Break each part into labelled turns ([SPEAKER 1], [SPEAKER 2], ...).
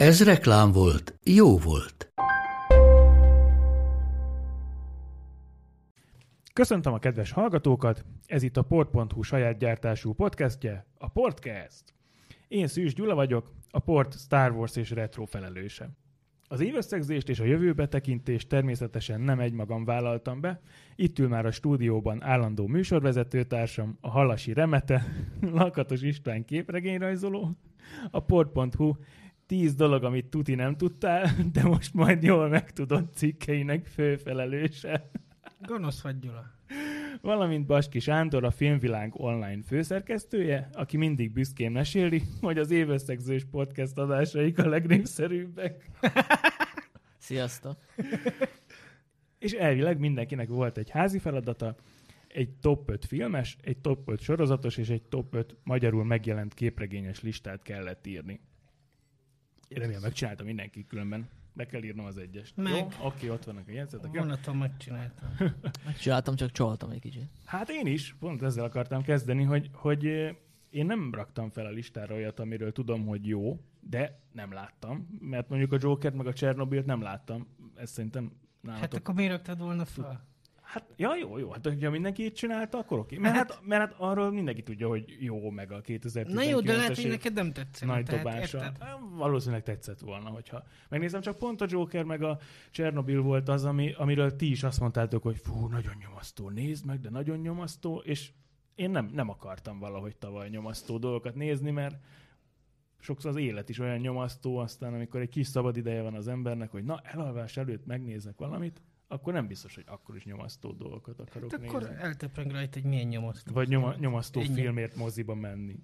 [SPEAKER 1] Ez reklám volt, jó volt.
[SPEAKER 2] Köszöntöm a kedves hallgatókat, ez itt a port.hu saját gyártású podcastje, a Portcast. Én Szűs Gyula vagyok, a Port Star Wars és retro felelőse. Az évösszegzést és a jövőbe tekintést természetesen nem egymagam vállaltam be. Itt ül már a stúdióban állandó műsorvezetőtársam, a Halasi Remete, Lakatos István képregényrajzoló, a port.hu tíz dolog, amit tuti nem tudtál, de most majd jól megtudott cikkeinek főfelelőse.
[SPEAKER 3] Gonosz vagy, Gyula.
[SPEAKER 2] Valamint Baski Sándor, a Filmvilág online főszerkesztője, aki mindig büszkén meséli, hogy az évösszegzős podcast adásaik a legnépszerűbbek.
[SPEAKER 4] Sziasztok!
[SPEAKER 2] És elvileg mindenkinek volt egy házi feladata, egy top 5 filmes, egy top 5 sorozatos és egy top 5 magyarul megjelent képregényes listát kellett írni. Én remélem megcsinálta mindenki különben. Be kell írnom az egyest.
[SPEAKER 3] Meg.
[SPEAKER 2] Jó? Oké, ott vannak a jegyzetek. Jó?
[SPEAKER 3] Vonaton megcsináltam.
[SPEAKER 4] Megcsináltam, csak csaltam egy kicsit.
[SPEAKER 2] Hát én is, pont ezzel akartam kezdeni, hogy, hogy eh, én nem raktam fel a listára olyat, amiről tudom, hogy jó, de nem láttam, mert mondjuk a Joker meg a Csernobylt nem láttam. Ez szerintem nálatok.
[SPEAKER 3] Hát akkor miért raktad volna fel?
[SPEAKER 2] Hát, ja, jó, jó. Hát, hogyha mindenki így csinálta, akkor oké. Mert, hát, mert hát arról mindenki tudja, hogy jó, meg a 2019
[SPEAKER 3] Na jó, de lehet, hogy neked nem tetszett.
[SPEAKER 2] nagy
[SPEAKER 3] tehát
[SPEAKER 2] dobása.
[SPEAKER 3] érted?
[SPEAKER 2] Hát, Valószínűleg tetszett volna, hogyha megnézem, csak pont a Joker meg a Chernobyl volt az, ami, amiről ti is azt mondtátok, hogy fú, nagyon nyomasztó, nézd meg, de nagyon nyomasztó, és én nem, nem akartam valahogy tavaly nyomasztó dolgokat nézni, mert sokszor az élet is olyan nyomasztó, aztán amikor egy kis szabad ideje van az embernek, hogy na, elalvás előtt megnézek valamit, akkor nem biztos, hogy akkor is nyomasztó dolgokat akarok
[SPEAKER 3] Hát akkor
[SPEAKER 2] nézni.
[SPEAKER 3] eltöpreng rajta, hogy milyen nyomasztó.
[SPEAKER 2] Vagy nyoma, nyomasztó
[SPEAKER 3] Ennyi.
[SPEAKER 2] filmért moziba menni.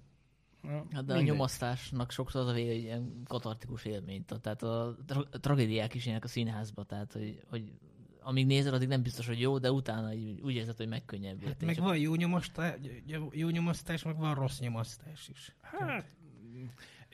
[SPEAKER 2] Na,
[SPEAKER 4] Hát de a
[SPEAKER 2] mindegy.
[SPEAKER 4] nyomasztásnak sokszor az a vége, hogy ilyen katartikus élményt. Tehát a tra- tragédiák is ilyenek a színházba, tehát hogy, hogy amíg nézel, addig nem biztos, hogy jó, de utána úgy érzed, hogy megkönnyebbült.
[SPEAKER 3] Hát meg van jó nyomasztás, jó- nyomasztás, meg van rossz nyomasztás is.
[SPEAKER 2] Hát,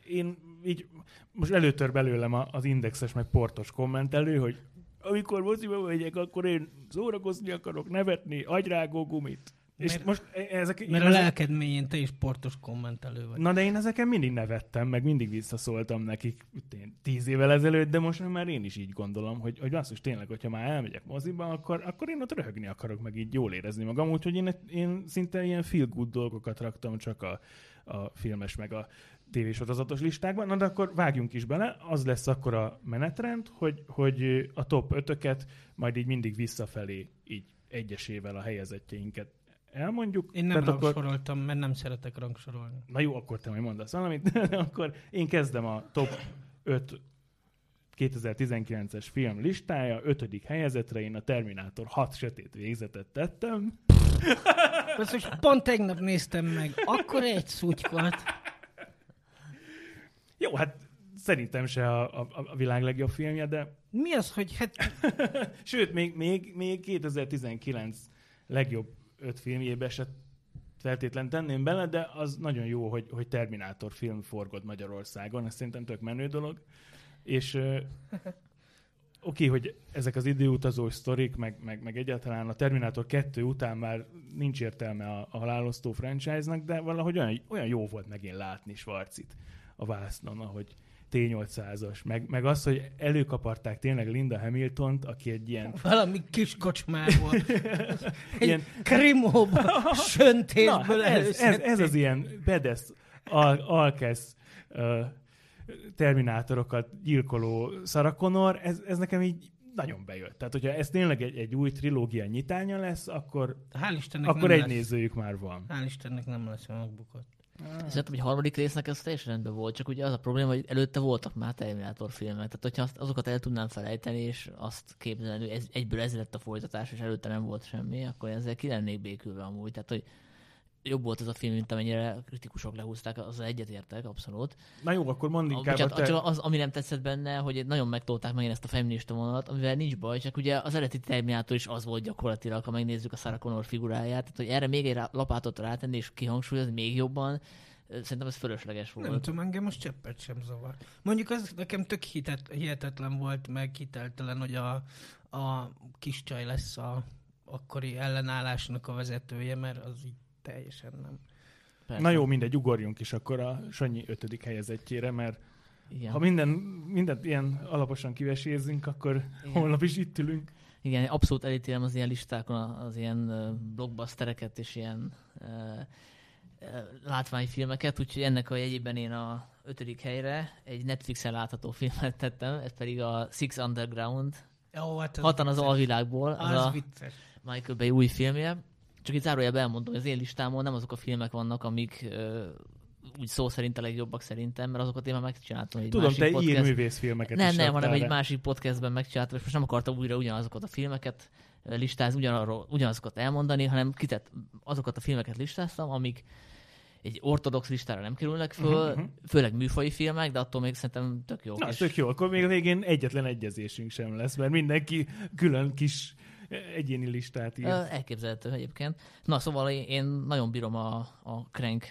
[SPEAKER 2] én így most előtör belőlem a- az indexes meg portos kommentelő, hogy amikor moziba megyek, akkor én szórakozni akarok, nevetni, agyrágó gumit. És
[SPEAKER 3] Mert-
[SPEAKER 2] most e- ezek...
[SPEAKER 3] Mert a
[SPEAKER 2] ezek-
[SPEAKER 3] lelked mélyén te is portos kommentelő vagy.
[SPEAKER 2] Na de én ezeken mindig nevettem, meg mindig visszaszóltam nekik én, tíz évvel ezelőtt, de most már én is így gondolom, hogy, hogy basszus tényleg, hogyha már elmegyek moziba, akkor, akkor én ott röhögni akarok, meg így jól érezni magam, úgyhogy én, én szinte ilyen feel good dolgokat raktam csak a, a filmes meg a tévésorozatos listákban. Na de akkor vágjunk is bele, az lesz akkor a menetrend, hogy, hogy a top 5 majd így mindig visszafelé így egyesével a helyezettjeinket elmondjuk.
[SPEAKER 3] Én nem rangsoroltam, mert nem szeretek rangsorolni.
[SPEAKER 2] Na jó, akkor te majd mondasz valamit. akkor én kezdem a top 5 2019-es film listája. Ötödik helyezetre én a Terminátor 6 sötét végzetet tettem.
[SPEAKER 3] Azt most pont tegnap néztem meg. Akkor egy szutykot.
[SPEAKER 2] Jó, hát szerintem se a, a, a világ legjobb filmje, de
[SPEAKER 3] Mi az, hogy hát
[SPEAKER 2] sőt, még, még, még 2019 legjobb öt filmjébe se feltétlen tenném bele, de az nagyon jó, hogy, hogy Terminátor film forgott Magyarországon, ez szerintem tök menő dolog. És oké, hogy ezek az időutazós sztorik, meg, meg, meg egyáltalán a Terminátor 2 után már nincs értelme a, a halálosztó franchise-nak, de valahogy olyan, olyan jó volt megint látni Svarcit a vásznon, ahogy T-800-as, meg, meg az, hogy előkaparták tényleg Linda Hamiltont, aki egy ilyen
[SPEAKER 3] valami kis kocsmából, egy
[SPEAKER 2] Ilyen-
[SPEAKER 3] krimóban,
[SPEAKER 2] Na,
[SPEAKER 3] söntésből
[SPEAKER 2] hát ez, ez, ez, az ilyen bedesz, al, alkesz uh, terminátorokat gyilkoló szarakonor, ez, ez nekem így nagyon bejött. Tehát, hogyha ez tényleg egy, egy új trilógia nyitánya lesz, akkor,
[SPEAKER 3] Hál' Istennek
[SPEAKER 2] akkor egy
[SPEAKER 3] lesz.
[SPEAKER 2] nézőjük már van.
[SPEAKER 3] Hál' Istennek nem lesz, hogy megbukott.
[SPEAKER 4] Szerintem, hogy a harmadik résznek ez teljesen rendben volt, csak ugye az a probléma, hogy előtte voltak már Terminátor filmek, tehát hogyha azt, azokat el tudnám felejteni, és azt képzelni, hogy ez, egyből ez lett a folytatás, és előtte nem volt semmi, akkor ezzel ki lennék békülve amúgy. Tehát, hogy jobb volt ez a film, mint amennyire kritikusok lehúzták, az egyetértek, abszolút.
[SPEAKER 2] Na jó, akkor mondd inkább a
[SPEAKER 4] bocsánat,
[SPEAKER 2] te...
[SPEAKER 4] csak az, ami nem tetszett benne, hogy nagyon megtolták megint ezt a feminista vonalat, amivel nincs baj, csak ugye az eredeti Terminátor is az volt gyakorlatilag, ha megnézzük a Sarah Connor figuráját, tehát hogy erre még egy lapátot rátenni és kihangsúlyozni még jobban, szerintem ez fölösleges volt.
[SPEAKER 3] Nem tudom, engem most cseppet sem zavar. Mondjuk az nekem tök hitet, hihetetlen volt, meg hiteltelen, hogy a, a kis csaj lesz a akkori ellenállásnak a vezetője, mert az így teljesen nem.
[SPEAKER 4] Persze.
[SPEAKER 2] Na jó, mindegy, ugorjunk is akkor a Sanyi ötödik helyezettjére, mert
[SPEAKER 4] Igen.
[SPEAKER 2] ha minden, mindent ilyen alaposan kivesézzünk, akkor
[SPEAKER 4] Igen.
[SPEAKER 2] holnap is itt ülünk.
[SPEAKER 4] Igen, abszolút elítélem az ilyen listákon az ilyen blockbustereket és ilyen ö, ö, látványfilmeket, úgyhogy ennek a jegyében én a ötödik helyre egy Netflixen látható filmet tettem, ez pedig a Six Underground,
[SPEAKER 3] Jó, hát az
[SPEAKER 4] Hatan az
[SPEAKER 3] vicces.
[SPEAKER 4] alvilágból, az,
[SPEAKER 3] Az
[SPEAKER 4] a
[SPEAKER 3] vicces.
[SPEAKER 4] Michael Bay új filmje. Csak itt zárójelben elmondom, hogy az én listámon nem azok a filmek vannak, amik ö, úgy szó szerint a legjobbak szerintem, mert azokat én már megcsináltam egy
[SPEAKER 2] Tudom,
[SPEAKER 4] másik
[SPEAKER 2] te
[SPEAKER 4] podcast.
[SPEAKER 2] írművész filmeket
[SPEAKER 4] Nem,
[SPEAKER 2] is
[SPEAKER 4] nem, hanem egy másik podcastben megcsináltam, és most nem akartam újra ugyanazokat a filmeket listázni, ugyanarról, ugyanazokat elmondani, hanem kitett azokat a filmeket listáztam, amik egy ortodox listára nem kerülnek föl, uh-huh, főleg műfai filmek, de attól még szerintem tök jó.
[SPEAKER 2] Na, ez tök jó, akkor még a végén egyetlen egyezésünk sem lesz, mert mindenki külön kis egyéni listát ír.
[SPEAKER 4] Elképzelhető egyébként. Na, szóval én- nagyon bírom a, a Crank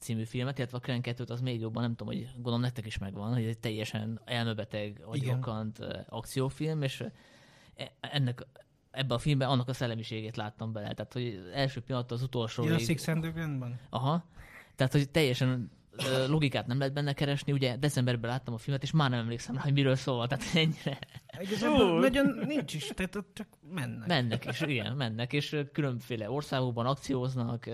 [SPEAKER 4] című filmet, illetve a Crank 2 az még jobban, nem tudom, hogy gondolom nektek is megvan, hogy egy teljesen elmebeteg, agyrokant ö, akciófilm, és e- ennek ebben a filmben annak a szellemiségét láttam bele. Tehát, hogy első pillanat az utolsó
[SPEAKER 3] Ja, a Six Undergroundban?
[SPEAKER 4] Aha. Tehát, hogy teljesen logikát nem lehet benne keresni. Ugye decemberben láttam a filmet, és már nem emlékszem rá, hogy miről szól. Tehát ennyire
[SPEAKER 3] Igazából nagyon nincs is, tehát ott csak mennek.
[SPEAKER 4] mennek, és igen, mennek, és különféle országokban akcióznak.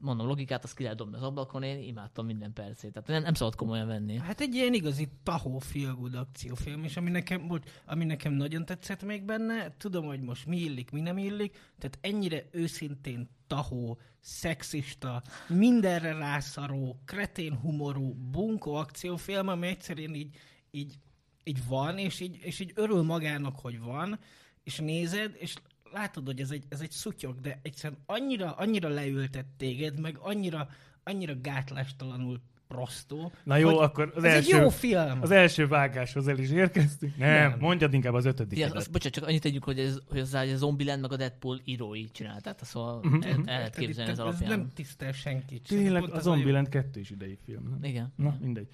[SPEAKER 4] Mondom, logikát azt ki lehet dobni az ablakon, én imádtam minden percét. Tehát nem, nem szabad komolyan venni.
[SPEAKER 3] Hát egy ilyen igazi tahó feel akciófilm, és ami nekem, volt, ami nekem nagyon tetszett még benne, tudom, hogy most mi illik, mi nem illik, tehát ennyire őszintén tahó, szexista, mindenre rászaró, kretén humorú, bunkó akciófilm, ami egyszerűen így, így, így van, és így, és így örül magának, hogy van, és nézed, és látod, hogy ez egy, ez egy szutyok, de egyszerűen annyira, annyira leültet téged, meg annyira, annyira gátlástalanul prostó.
[SPEAKER 2] Na jó, akkor az
[SPEAKER 3] ez
[SPEAKER 2] első,
[SPEAKER 3] egy jó film.
[SPEAKER 2] az első vágáshoz el is érkeztünk. Nem,
[SPEAKER 3] Nem.
[SPEAKER 2] mondjad inkább az
[SPEAKER 4] Ti,
[SPEAKER 2] ötödiket.
[SPEAKER 4] az, bocsánat, csak annyit tegyük, hogy ez, hogy az, hogy a Zombieland meg a Deadpool írói csinálták, szóval
[SPEAKER 2] Mhm,
[SPEAKER 4] el, el
[SPEAKER 2] mhm.
[SPEAKER 4] lehet
[SPEAKER 3] Tehát
[SPEAKER 4] képzelni ez alapján.
[SPEAKER 3] nem tisztel senkit.
[SPEAKER 2] Tényleg a
[SPEAKER 3] ez jó.
[SPEAKER 2] Zombieland 2 is idei film. nem?
[SPEAKER 4] Igen.
[SPEAKER 2] Na, mindegy.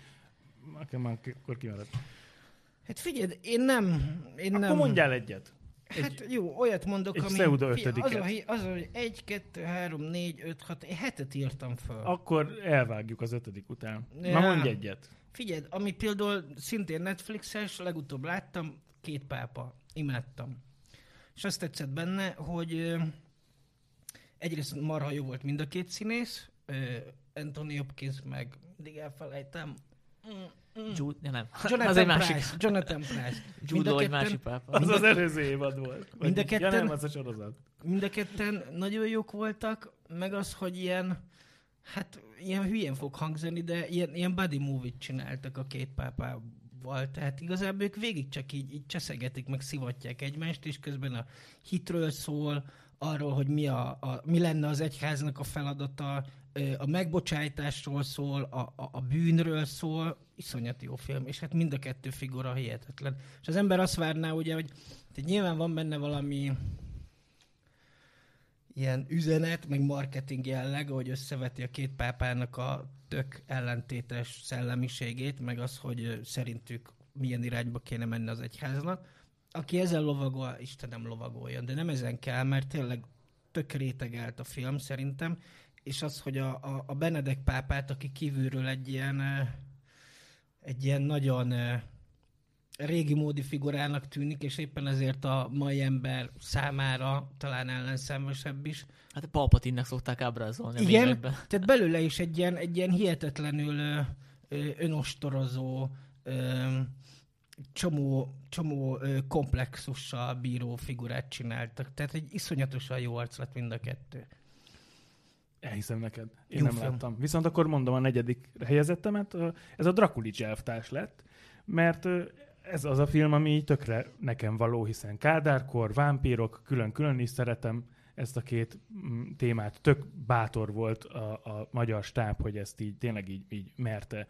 [SPEAKER 2] Akkor már akkor kimaradt.
[SPEAKER 3] Hát figyelj, én nem... Én
[SPEAKER 2] Akkor
[SPEAKER 3] nem...
[SPEAKER 2] mondjál egyet.
[SPEAKER 3] Hát jó, olyat mondok,
[SPEAKER 2] egy
[SPEAKER 3] ami...
[SPEAKER 2] pseudo
[SPEAKER 3] az, a, az, hogy egy, kettő, három, négy, öt, hat, hetet írtam föl.
[SPEAKER 2] Akkor elvágjuk az ötödik után. Na
[SPEAKER 3] Ja.
[SPEAKER 2] mondj egyet.
[SPEAKER 3] Figyelj, ami például szintén Netflixes, legutóbb láttam, két pápa. Imádtam. És azt tetszett benne, hogy egyrészt marha jó volt mind a két színész, Anthony Hopkins meg mindig elfelejtem. Mm, mm.
[SPEAKER 4] Jude, ja, nem.
[SPEAKER 3] Jonathan
[SPEAKER 4] az egy
[SPEAKER 3] Price.
[SPEAKER 4] másik.
[SPEAKER 3] Jonathan Price.
[SPEAKER 4] Jude
[SPEAKER 3] a
[SPEAKER 4] vagy
[SPEAKER 3] ketten-
[SPEAKER 4] másik pápa.
[SPEAKER 2] Az az előző évad volt.
[SPEAKER 3] Mind a
[SPEAKER 2] Ja
[SPEAKER 3] ketten-
[SPEAKER 2] nem, az a sorozat.
[SPEAKER 3] Mind a ketten nagyon jók voltak, meg az, hogy ilyen, hát ilyen hülyén fog hangzani, de ilyen, ilyen buddy movie-t csináltak a két pápával. Tehát igazából ők végig csak így, így cseszegetik, meg szivatják egymást, és közben a hitről szól, arról, hogy mi, a, a, mi lenne az egyháznak a feladata, a megbocsájtásról szól, a, a, a bűnről szól, iszonyat jó film, és hát mind a kettő figura hihetetlen. És az ember azt várná, ugye, hogy tehát nyilván van benne valami ilyen üzenet, meg marketing jelleg, hogy összeveti a két pápának a tök ellentétes szellemiségét, meg az, hogy szerintük milyen irányba kéne menni az egyháznak. Aki ezzel lovagol, Istenem lovagoljon, de nem ezen kell, mert tényleg tök rétegelt a film szerintem, és az, hogy a, a, a Benedek pápát, aki kívülről egy ilyen, egy ilyen nagyon régi módi figurának tűnik, és éppen ezért a mai ember számára talán ellenszenvesebb is.
[SPEAKER 4] Hát Palpatinnek szokták ábrázolni a
[SPEAKER 3] Igen,
[SPEAKER 4] filmekben.
[SPEAKER 3] tehát belőle is egy ilyen, egy ilyen hihetetlenül ö, ö, önostorozó, ö, csomó, csomó ö, komplexussal bíró figurát csináltak. Tehát egy iszonyatosan jó arc lett mind a kettő.
[SPEAKER 2] Elhiszem neked. Én
[SPEAKER 3] Jó
[SPEAKER 2] nem
[SPEAKER 3] film.
[SPEAKER 2] láttam. Viszont akkor mondom a negyedik helyezettemet. Ö, Ez a Drakulics elvtárs lett, mert ö, ez az a film, ami tökre nekem való, hiszen Kádárkor, vámpírok, külön-külön is szeretem ezt a két mm, témát. Tök bátor volt a, a magyar stáb, hogy ezt így tényleg így, így merte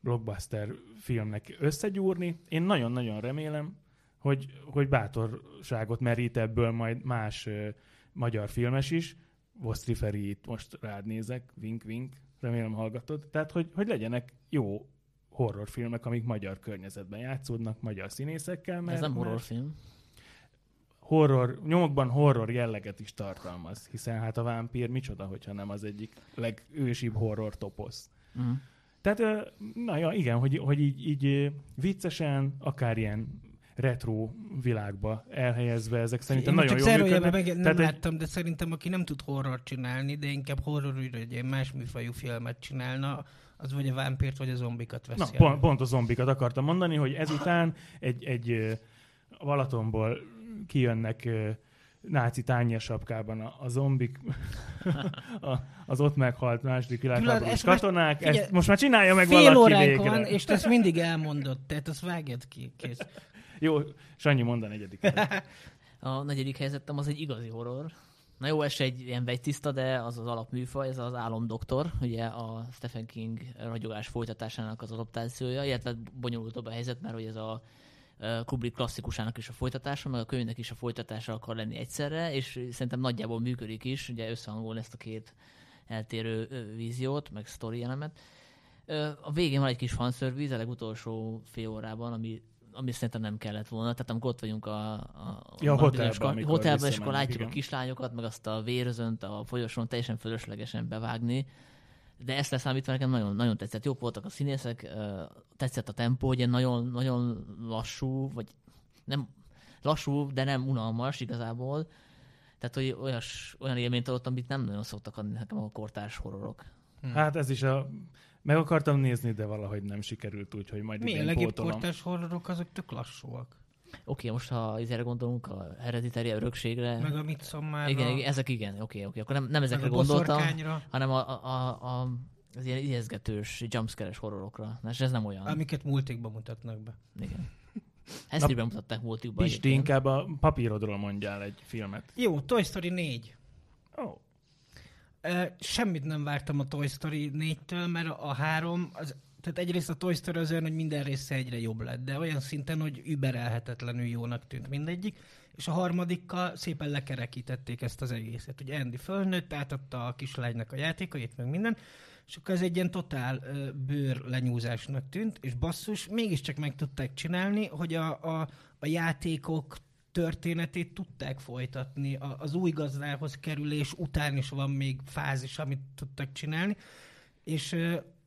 [SPEAKER 2] blockbuster filmnek összegyúrni. Én nagyon-nagyon remélem, hogy, hogy bátorságot merít ebből majd más uh, magyar filmes is. Vosztri Feri itt most rád nézek, vink, vink, remélem hallgatod. Tehát, hogy, hogy legyenek jó horrorfilmek, amik magyar környezetben játszódnak, magyar színészekkel. Mert,
[SPEAKER 4] Ez nem horrorfilm.
[SPEAKER 2] horror, nyomokban horror jelleget is tartalmaz, hiszen hát a vámpír micsoda, hogyha nem az egyik legősibb horror toposz.
[SPEAKER 4] Uh-huh.
[SPEAKER 2] Tehát, na ja, igen, hogy, hogy így, így viccesen, akár ilyen retro világba elhelyezve ezek szerintem
[SPEAKER 3] Én
[SPEAKER 2] nagyon jól működnek.
[SPEAKER 3] meg nem
[SPEAKER 2] Tehát
[SPEAKER 3] láttam, de szerintem aki nem tud horror csinálni, de inkább horror ügyre, más műfajú filmet csinálna, az vagy a vámpírt, vagy a zombikat veszi
[SPEAKER 2] Na,
[SPEAKER 3] elő.
[SPEAKER 2] pont, pont a zombikat akartam mondani, hogy ezután egy, egy Balatonból kijönnek náci tányérsapkában a, a zombik, a, az ott meghalt második világháborús
[SPEAKER 3] most-
[SPEAKER 2] katonák.
[SPEAKER 3] figyelj,
[SPEAKER 2] ezt most már csinálja meg
[SPEAKER 3] Fél
[SPEAKER 2] valaki végre.
[SPEAKER 3] van, és te ezt mindig elmondod, tehát azt vágjad ki, kész.
[SPEAKER 2] Jó, Sanyi, a negyedik.
[SPEAKER 4] A negyedik helyzetem az egy igazi horror. Na jó, ez egy ilyen vegytiszta, de az az alapműfaj, ez az álomdoktor, ugye a Stephen King ragyogás folytatásának az adaptációja, illetve bonyolultabb a helyzet, mert hogy ez a Kubrick klasszikusának is a folytatása, meg a könyvnek is a folytatása akar lenni egyszerre, és szerintem nagyjából működik is, ugye összehangolni ezt a két eltérő víziót, meg sztori elemet. A végén van egy kis fanszerviz, a legutolsó fél órában, ami ami szerintem nem kellett volna. Tehát amikor ott vagyunk a, a,
[SPEAKER 2] Ja, a hotelben,
[SPEAKER 4] hotelben, és akkor látjuk
[SPEAKER 2] igen.
[SPEAKER 4] a kislányokat, meg azt a vérözönt a folyosón teljesen fölöslegesen bevágni. De ezt leszámítva nekem nagyon, nagyon tetszett. Jók voltak a színészek, tetszett a tempó, ilyen nagyon, nagyon lassú, vagy nem lassú, de nem unalmas igazából. Tehát, hogy olyas, olyan élményt adott, amit nem nagyon szoktak adni nekem a kortárs horrorok.
[SPEAKER 2] Hát ez is a... Meg akartam nézni, de valahogy nem sikerült úgy, hogy majd
[SPEAKER 3] Mi a
[SPEAKER 2] idén pótolom.
[SPEAKER 3] kortás horrorok, azok tök lassúak.
[SPEAKER 4] Oké, most ha izére gondolunk, a hereditary örökségre,
[SPEAKER 3] Meg a Midsommar,
[SPEAKER 4] igen, igen, ezek igen, oké, oké, akkor nem, nem ezekre gondoltam, hanem a, a, a, a az ilyen ijeszgetős, jumpscare-es horrorokra. Na, és ez nem olyan.
[SPEAKER 3] amiket multikban mutatnak be.
[SPEAKER 4] Igen. Ezt bemutatták multikban.
[SPEAKER 2] Pisti, inkább a papírodról mondjál egy filmet.
[SPEAKER 3] Jó, Toy Story 4. Semmit nem vártam a Toy Story 4-től, mert a három, az, tehát egyrészt a Toy Story az olyan, hogy minden része egyre jobb lett, de olyan szinten, hogy überelhetetlenül jónak tűnt mindegyik, és a harmadikkal szépen lekerekítették ezt az egészet. Ugye Andy fölnőtt, átadta a kislánynak a játékait, meg minden, és akkor ez egy ilyen totál bőr lenyúzásnak tűnt, és basszus, mégiscsak meg tudták csinálni, hogy a, a, a játékok történetét tudták folytatni. Az új gazdához kerülés után is van még fázis, amit tudtak csinálni, és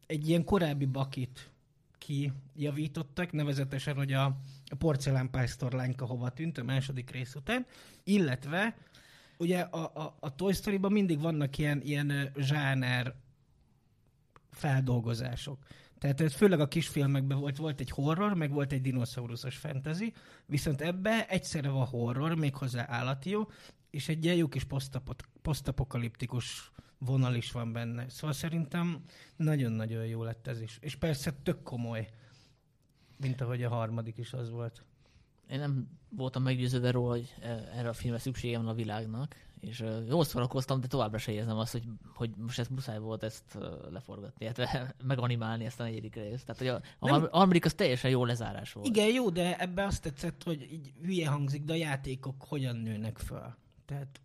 [SPEAKER 3] egy ilyen korábbi bakit kijavítottak, nevezetesen, hogy a, a porcelánpásztorlányka hova tűnt a második rész után, illetve ugye a, a, a Toy Story-ban mindig vannak ilyen, ilyen zsáner feldolgozások. Tehát ez főleg a kisfilmekben volt, volt egy horror, meg volt egy dinoszauruszos fantasy, viszont ebbe egyszerre van horror, méghozzá állati jó, és egy ilyen jó kis posztapokaliptikus vonal is van benne. Szóval szerintem nagyon-nagyon jó lett ez is. És persze tök komoly, mint ahogy a harmadik is az volt.
[SPEAKER 4] Én nem voltam meggyőződve róla, hogy e- erre a filmre szükségem van a világnak, és jól szórakoztam, de továbbra se érzem azt, hogy, hogy most ezt muszáj volt ezt leforgatni, illetve meganimálni ezt a negyedik részt. Tehát, hogy a, a
[SPEAKER 3] Nem-
[SPEAKER 4] harm- harmadik az teljesen jó lezárás volt.
[SPEAKER 3] Igen, jó, de ebbe azt tetszett, hogy így hülye hangzik, de a játékok hogyan nőnek föl. Tehát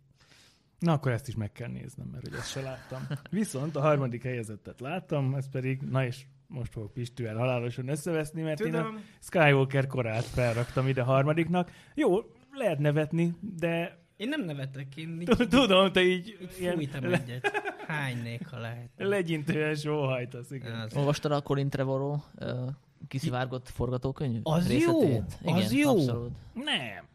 [SPEAKER 2] Na, akkor ezt is meg kell néznem, mert hogy ezt se láttam. Viszont a harmadik helyezettet láttam, ez pedig, na és most fogok Pistűvel halálosan összeveszni, mert én a
[SPEAKER 3] tudom,
[SPEAKER 2] Skywalker korát felraktam ide harmadiknak. Jó, lehet nevetni, de
[SPEAKER 3] én nem nevetek, én így,
[SPEAKER 2] tudom, te így
[SPEAKER 3] így
[SPEAKER 2] ilyen
[SPEAKER 3] fújtam
[SPEAKER 2] le-
[SPEAKER 3] egyet. Hánynék, ha lehet.
[SPEAKER 2] legyintően sóhajtasz, igen.
[SPEAKER 3] Az-
[SPEAKER 4] Olvastad a Colin Trevorrow kiszivárgott forgatókönyv?
[SPEAKER 3] Az jó!
[SPEAKER 4] Igen,
[SPEAKER 3] Az jó!
[SPEAKER 4] Abszolút.
[SPEAKER 2] Nem.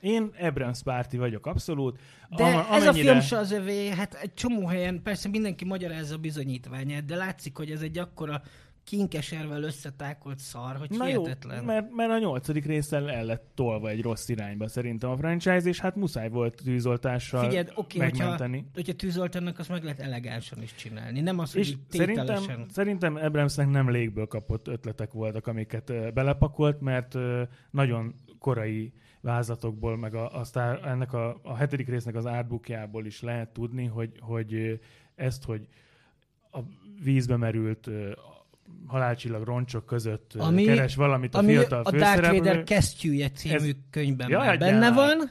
[SPEAKER 2] Én Abrams párti vagyok, abszolút.
[SPEAKER 3] De
[SPEAKER 2] Ama-
[SPEAKER 3] ez a
[SPEAKER 2] amennyire-
[SPEAKER 3] film se az övé, hát egy csomó helyen persze mindenki magyarázza a bizonyítványát, de látszik, hogy ez egy akkora kinkeservel összetákolt szar, hogy
[SPEAKER 2] Na jó,
[SPEAKER 3] hihetetlen.
[SPEAKER 2] mert, mert a nyolcadik részsel el lett tolva egy rossz irányba szerintem a franchise, és hát muszáj volt tűzoltással
[SPEAKER 3] Figyeld, oké, hogyha,
[SPEAKER 2] megmenteni.
[SPEAKER 3] hogyha tűzoltanak, azt meg lehet elegánsan is csinálni. Nem az, hogy
[SPEAKER 2] És
[SPEAKER 3] így
[SPEAKER 2] szerintem,
[SPEAKER 3] tételesen.
[SPEAKER 2] szerintem Abramsnek nem légből kapott ötletek voltak, amiket belepakolt, mert nagyon korai vázlatokból, meg a, a sztár, ennek a, a hetedik résznek az artbookjából is lehet tudni, hogy, hogy ezt, hogy a vízbe merült halálcsillag roncsok között ami, keres valamit a
[SPEAKER 3] ami
[SPEAKER 2] fiatal
[SPEAKER 3] a Dark Vader kesztyűje című ez... könyvben ja, már benne van.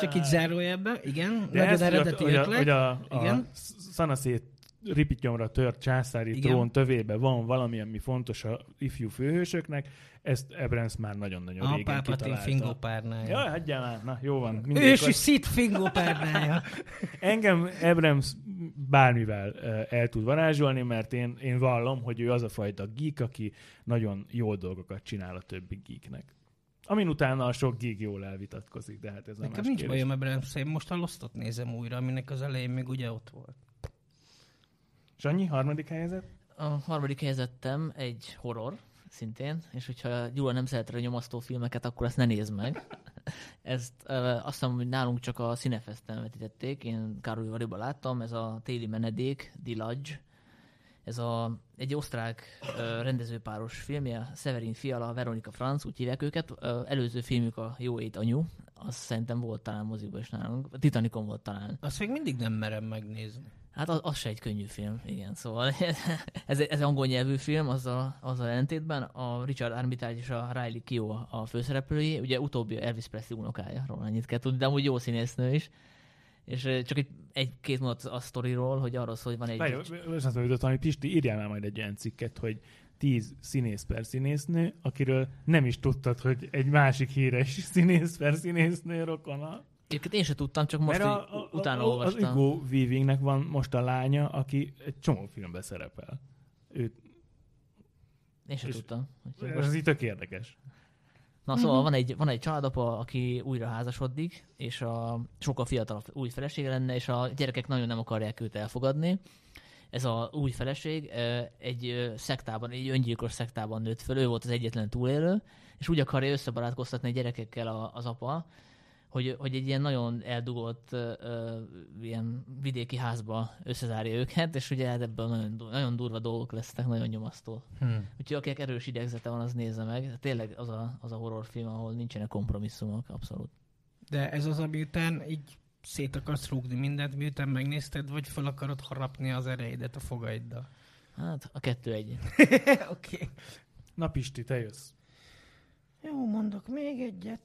[SPEAKER 3] Csak így zárójelben, igen. De nagyon eredeti
[SPEAKER 2] hogy a, hogy a, a, igen. a szanaszét ripityomra tört császári Igen. trón tövébe van valami, ami fontos a ifjú főhősöknek, ezt Ebrens már nagyon-nagyon a régen kitalálta.
[SPEAKER 3] fingó párnája.
[SPEAKER 2] Ja, hagyjál már, na jó van.
[SPEAKER 3] Ősi szit fingó párnája.
[SPEAKER 2] Engem Ebrens bármivel el tud varázsolni, mert én, én vallom, hogy ő az a fajta geek, aki nagyon jó dolgokat csinál a többi geeknek. Amin utána a sok geek jól elvitatkozik, de hát ez
[SPEAKER 3] Nekem nincs bajom ebben, én most a Lostot nézem újra, aminek az elején még ugye ott volt.
[SPEAKER 2] Sanyi, harmadik helyzet?
[SPEAKER 4] A harmadik helyzetem egy horror, szintén, és hogyha Gyula nem szeretre a nyomasztó filmeket, akkor ezt ne nézd meg. Ezt uh, azt hiszem, hogy nálunk csak a Cinefesten vetítették, én Károly Variba láttam, ez a téli menedék, Dilage, ez a, egy osztrák uh, rendezőpáros filmje, Severin Fiala, Veronika Franz, úgy hívják őket. Uh, előző filmük a Jó ét anyu, az szerintem volt talán moziban is nálunk. A Titanicon volt talán.
[SPEAKER 3] Azt még mindig nem merem megnézni.
[SPEAKER 4] Hát az, az se egy könnyű film, igen. Szóval ez, ez angol nyelvű film, az a, az a ellentétben. A Richard Armitage és a Riley Keough a, főszereplői. Ugye utóbbi Elvis Presley unokája, róla annyit kell tudni, de amúgy jó színésznő is. És csak egy, egy-két mondat a sztoriról, hogy arról szól, hogy van egy...
[SPEAKER 2] Várj, hogy Pisti, írjál már majd egy ilyen cikket, hogy tíz színész per színésznő, akiről nem is tudtad, hogy egy másik híres színész per színésznő rokona.
[SPEAKER 4] Egyébként én sem tudtam, csak most a, a, utána a, olvastam.
[SPEAKER 2] Az Hugo Weavingnek van most a lánya, aki egy csomó filmben szerepel. Őt...
[SPEAKER 4] Én sem tudtam.
[SPEAKER 2] Ez most... így tök érdekes.
[SPEAKER 4] Na szóval mm-hmm. van, egy, van egy családapa, aki újra házasodik, és a sokkal fiatalabb új felesége lenne, és a gyerekek nagyon nem akarják őt elfogadni. Ez a új feleség egy szektában, egy öngyilkos szektában nőtt föl, ő volt az egyetlen túlélő, és úgy akarja összebarátkoztatni a gyerekekkel az apa, hogy, hogy egy ilyen nagyon eldugott uh, ilyen vidéki házba összezárja őket, és ugye hát ebből nagyon, nagyon durva dolgok lesznek, nagyon nyomasztó. Hmm. Úgyhogy akinek erős idegzete van, az nézze meg. Tényleg az a, az a horrorfilm, ahol nincsenek kompromisszumok, abszolút.
[SPEAKER 3] De ez az, ami után így szét akarsz rúgni mindent, miután megnézted, vagy fel akarod harapni az erejédet a fogaiddal?
[SPEAKER 4] Hát a kettő egy.
[SPEAKER 3] Oké. okay.
[SPEAKER 2] Na Pisti, te jössz.
[SPEAKER 3] Jó, mondok még egyet.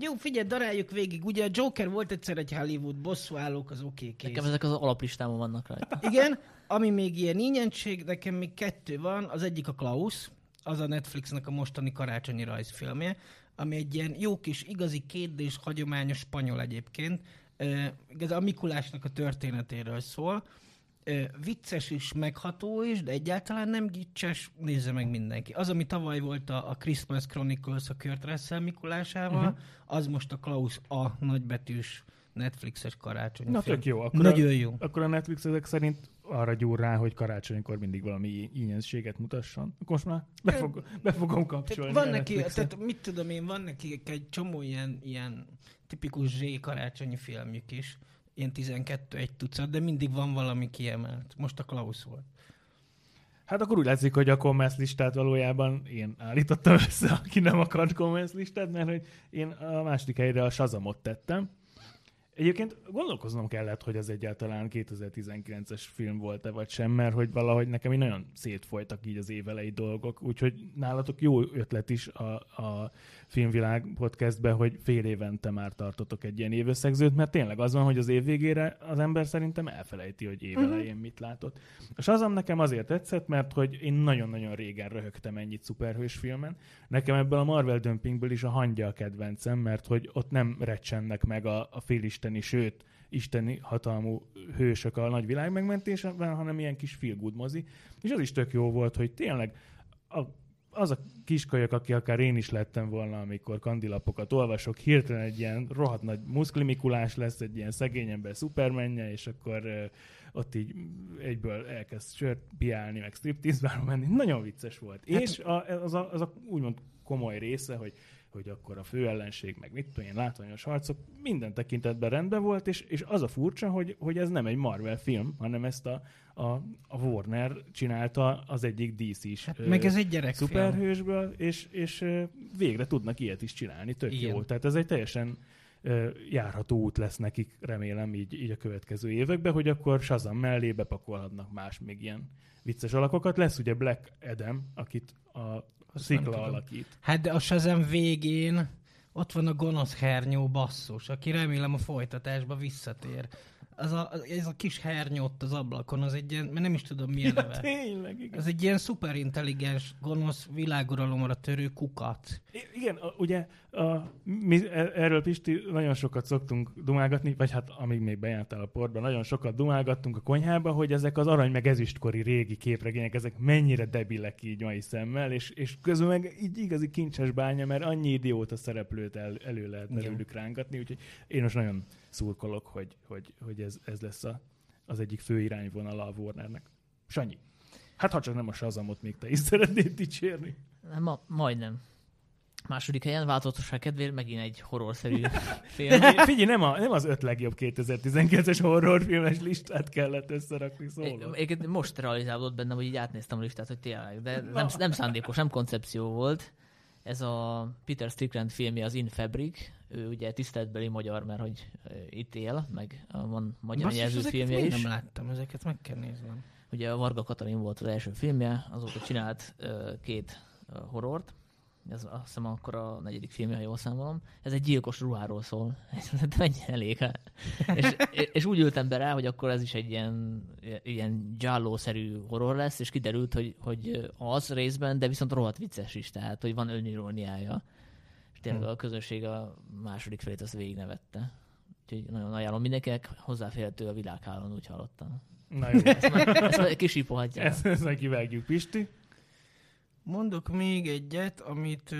[SPEAKER 3] Jó, figyelj, daráljuk végig. Ugye a Joker volt egyszer egy Hollywood, bosszúállók az oké okay, kész.
[SPEAKER 4] Nekem ezek az alaplistámon vannak rajta.
[SPEAKER 3] Igen, ami még ilyen ingyentség, nekem még kettő van. Az egyik a Klaus, az a Netflixnek a mostani karácsonyi rajzfilmje, ami egy ilyen jó kis, igazi kétdés, hagyományos spanyol egyébként. Ez a Mikulásnak a történetéről szól vicces is, megható is, de egyáltalán nem gicses, nézze meg mindenki. Az, ami tavaly volt a, a Christmas Chronicles a Kurt Russell Mikulásával, uh-huh. az most a Klaus a nagybetűs Netflixes karácsony.
[SPEAKER 2] Na tök jó.
[SPEAKER 3] Akkor Nagyon jó.
[SPEAKER 2] A, akkor a Netflix ezek szerint arra gyúr rá, hogy karácsonykor mindig valami ingyenséget mutasson. Akkor most már be, fog, be fogom kapcsolni.
[SPEAKER 3] van neki, tehát mit tudom én, van neki egy csomó ilyen, ilyen tipikus Z karácsonyi filmjük is ilyen 12 egy tucat, de mindig van valami kiemelt. Most a Klaus volt.
[SPEAKER 2] Hát akkor úgy látszik, hogy a commerce listát valójában én állítottam össze, aki nem akart commerce listát, mert hogy én a második helyre a Shazamot tettem, Egyébként gondolkoznom kellett, hogy az egyáltalán 2019-es film volt-e vagy sem, mert hogy valahogy nekem így nagyon szétfolytak így az évelei dolgok, úgyhogy nálatok jó ötlet is a, a Filmvilág podcastben, hogy fél évente már tartotok egy ilyen évösszegzőt, mert tényleg az van, hogy az év végére az ember szerintem elfelejti, hogy évelején uh-huh. mit látott. És azam nekem azért tetszett, mert hogy én nagyon-nagyon régen röhögtem ennyit szuperhős filmen. Nekem ebből a Marvel Dumpingből is a hangja a kedvencem, mert hogy ott nem recsennek meg a, a félisteni, sőt, isteni hatalmú hősök a nagy világ megmentésében, hanem ilyen kis feel good mozi. És az is tök jó volt, hogy tényleg a az a kiskajak, aki akár én is lettem volna, amikor kandilapokat olvasok, hirtelen egy ilyen rohadt nagy muszklimikulás lesz, egy ilyen szegény ember szupermenje, és akkor uh, ott így egyből elkezd sört piálni, meg striptease menni. Nagyon vicces volt. Hát, és a, az, a, az a úgymond komoly része, hogy hogy akkor a főellenség, meg mit tudom én, látványos harcok, minden tekintetben rendben volt, és, és az a furcsa, hogy, hogy ez nem egy Marvel film, hanem ezt a, a, a Warner csinálta az egyik DC is.
[SPEAKER 3] Hát, meg ez egy gyerek
[SPEAKER 2] Szuperhősből, és, és végre tudnak ilyet is csinálni, tök Igen. jó. Tehát ez egy teljesen járható út lesz nekik, remélem így, így a következő években, hogy akkor Shazam mellé bepakolhatnak más még ilyen vicces alakokat. Lesz ugye Black Adam, akit a Szikla alakít.
[SPEAKER 3] Hát de a Shazam végén ott van a gonosz hernyó basszus, aki remélem a folytatásba visszatér az a, ez a kis hernyott az ablakon, az egy ilyen, mert nem is tudom milyen ja, neve.
[SPEAKER 2] Tényleg, igen.
[SPEAKER 3] Ez egy ilyen szuperintelligens, gonosz, világuralomra törő kukat.
[SPEAKER 2] I- igen, a, ugye a, mi e, erről Pisti nagyon sokat szoktunk dumálgatni, vagy hát amíg még bejártál a portban, nagyon sokat dumálgattunk a konyhába, hogy ezek az arany meg ezüstkori régi képregények, ezek mennyire debilek így mai szemmel, és, és közben meg így igazi kincses bánya, mert annyi idióta szereplőt el, elő lehet belőlük rángatni, úgyhogy én most nagyon szurkolok, hogy, hogy, hogy ez, ez lesz a, az egyik fő irányvonala a Warnernek. Sanyi. Hát ha csak nem a Shazamot még te is szeretnéd dicsérni.
[SPEAKER 4] Ma, majdnem. Második helyen változatosság kedvéért megint egy horrorszerű film.
[SPEAKER 2] Figyelj, nem, a, nem az öt legjobb 2019-es horrorfilmes listát kellett összerakni, szóval.
[SPEAKER 4] Én, most realizálódott bennem, hogy így átnéztem a listát, hogy tényleg, de nem, nem szándékos, nem koncepció volt. Ez a Peter Strickland filmje, az In Fabric, ő ugye tiszteletbeli magyar, mert hogy itt él, meg van magyar nyelvű filmje is.
[SPEAKER 3] nem láttam, ezeket meg kell néznem.
[SPEAKER 4] Ugye a Varga Katalin volt az első filmje, azóta csinált két horrort, ez azt hiszem akkor a negyedik filmje, ha jól számolom. Ez egy gyilkos ruháról szól. De mennyi elég. és, és, úgy ültem be rá, hogy akkor ez is egy ilyen, ilyen giallo-szerű horror lesz, és kiderült, hogy, hogy az részben, de viszont rohadt vicces is, tehát, hogy van öniróniája. Tényleg hm. a közönség a második felét azt végignevette. Úgyhogy nagyon ajánlom mindenkinek, hozzáférhető a világhálón, úgy hallottam.
[SPEAKER 2] Na jó. Ezt,
[SPEAKER 4] meg, ezt meg kisípolhatja.
[SPEAKER 2] Ezt, ezt meg kivágjuk, Pisti.
[SPEAKER 3] Mondok még egyet, amit,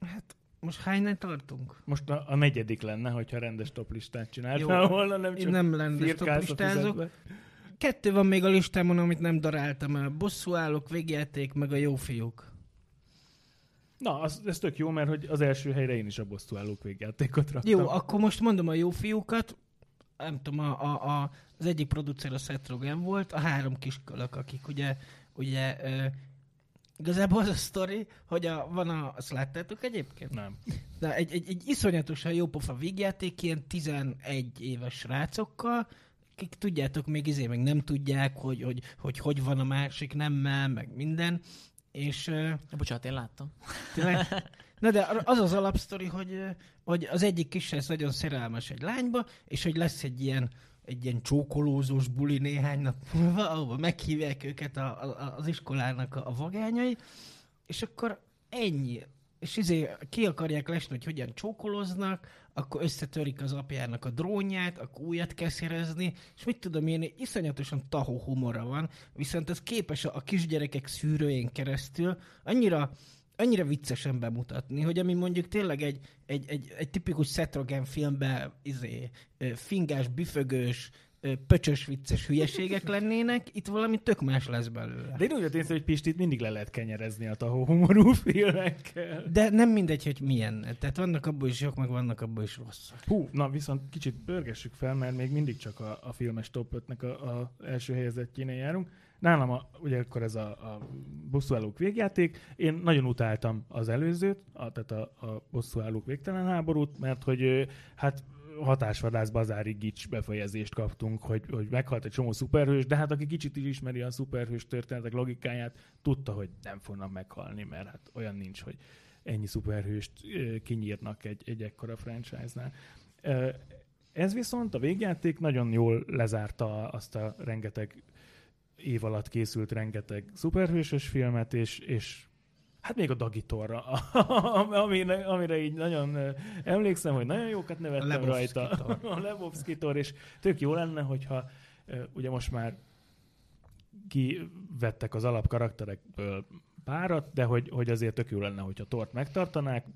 [SPEAKER 3] hát most hánynál tartunk?
[SPEAKER 2] Most a, a negyedik lenne, hogyha rendes toplistát csináltál volna, nem csak
[SPEAKER 3] nem rendes toplistázok. Kettő van még a listámon, amit nem daráltam el. Bosszúállók, végjáték, meg a jó fiúk.
[SPEAKER 2] Na, az, ez tök jó, mert hogy az első helyre én is a bosszúállók végjátékot raktam.
[SPEAKER 3] Jó, akkor most mondom a jó fiúkat. Nem tudom, a, a, a, az egyik producer a Seth Rogen volt, a három kiskölök, akik ugye, ugye Igazából az a sztori, hogy a, van a... Azt láttátok egyébként?
[SPEAKER 2] Nem.
[SPEAKER 3] De egy, egy, egy iszonyatosan jó pofa vígjáték, ilyen 11 éves srácokkal, akik tudjátok, még izé meg nem tudják, hogy hogy, hogy, hogy van a másik nemmel, meg minden. És... Uh,
[SPEAKER 4] Bocsánat, én láttam.
[SPEAKER 3] Tényleg? Na de az az alapsztori, hogy, hogy az egyik kisrác nagyon szerelmes egy lányba, és hogy lesz egy ilyen egy ilyen csókolózós buli néhány nap múlva, ahova meghívják őket a, a, az iskolának a, a vagányai, és akkor ennyi. És izé ki akarják lesni, hogy hogyan csókoloznak, akkor összetörik az apjának a drónját, akkor újat kell szerezni, és mit tudom én, iszonyatosan tahó humora van, viszont ez képes a, kisgyerekek szűrőjén keresztül annyira annyira viccesen bemutatni, hogy ami mondjuk tényleg egy, egy, egy, egy tipikus Seth Rogen filmben izé, fingás, büfögős, pöcsös, vicces hülyeségek lennének, itt valami tök más lesz belőle.
[SPEAKER 2] De én úgy érzem, hogy Pistit mindig le lehet kenyerezni a tahó humorú filmekkel.
[SPEAKER 3] De nem mindegy, hogy milyen. Tehát vannak abból is jók, meg vannak abból is rosszak.
[SPEAKER 2] Hú, na viszont kicsit pörgessük fel, mert még mindig csak a, a filmes top 5-nek a, a első helyezettjénél járunk. Nálam a, ugye akkor ez a, a bosszúállók végjáték. Én nagyon utáltam az előzőt, a, tehát a, a bosszúállók végtelen háborút, mert hogy hát hatásvadász bazári gics befejezést kaptunk, hogy, hogy meghalt egy csomó szuperhős, de hát aki kicsit is ismeri a szuperhős történetek logikáját, tudta, hogy nem fognak meghalni, mert hát olyan nincs, hogy ennyi szuperhőst kinyírnak egy, egy ekkora franchise-nál. Ez viszont a végjáték nagyon jól lezárta azt a rengeteg év alatt készült rengeteg szuperhősös filmet, és, és hát még a Dagitorra, amire, amire így nagyon emlékszem, hogy nagyon jókat nevettem a rajta. a Lebowski-tor, és tök jó lenne, hogyha ugye most már kivettek az alapkarakterekből párat, de hogy, hogy azért tök jó lenne, hogyha Tort megtartanák,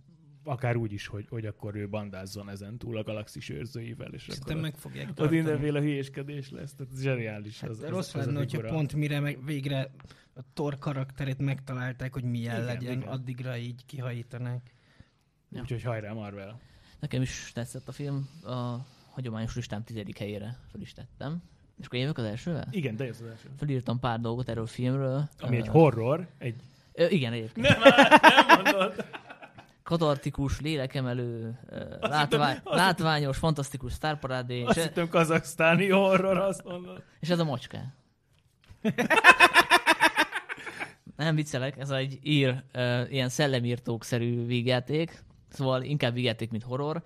[SPEAKER 2] akár úgy is, hogy, hogy akkor ő bandázzon ezen túl a galaxis őrzőivel, és
[SPEAKER 3] Szerintem
[SPEAKER 2] akkor
[SPEAKER 3] meg fogják
[SPEAKER 2] ott
[SPEAKER 3] tartani.
[SPEAKER 2] mindenféle hülyéskedés lesz, tehát zseniális.
[SPEAKER 3] Hát
[SPEAKER 2] az,
[SPEAKER 3] rossz
[SPEAKER 2] az, az
[SPEAKER 3] lenne,
[SPEAKER 2] a
[SPEAKER 3] hogyha
[SPEAKER 2] figura.
[SPEAKER 3] pont mire meg végre a Thor karakterét megtalálták, hogy milyen
[SPEAKER 2] Igen,
[SPEAKER 3] legyen,
[SPEAKER 2] igen.
[SPEAKER 3] addigra így kihajítanák.
[SPEAKER 4] Ja.
[SPEAKER 2] Úgyhogy hajrá Marvel.
[SPEAKER 4] Nekem is tetszett a film, a hagyományos listám tizedik helyére fel is tettem. És akkor jövök az elsővel?
[SPEAKER 2] Igen, de az első.
[SPEAKER 4] Felírtam pár dolgot erről a filmről.
[SPEAKER 2] Ami egy
[SPEAKER 4] Ö,
[SPEAKER 2] horror, egy...
[SPEAKER 4] ö, Igen, egyébként.
[SPEAKER 2] Nem, nem mondod.
[SPEAKER 4] Katartikus, lélekemelő, látvány, látványos, fantasztikus sztárparádé,
[SPEAKER 2] Azt
[SPEAKER 4] és,
[SPEAKER 2] hittem kazaksztáni horror, azt mondod.
[SPEAKER 4] és ez a macska. Nem viccelek, ez egy ír, ö, ilyen szellemírtókszerű vígjáték, szóval inkább vígjáték, mint horror.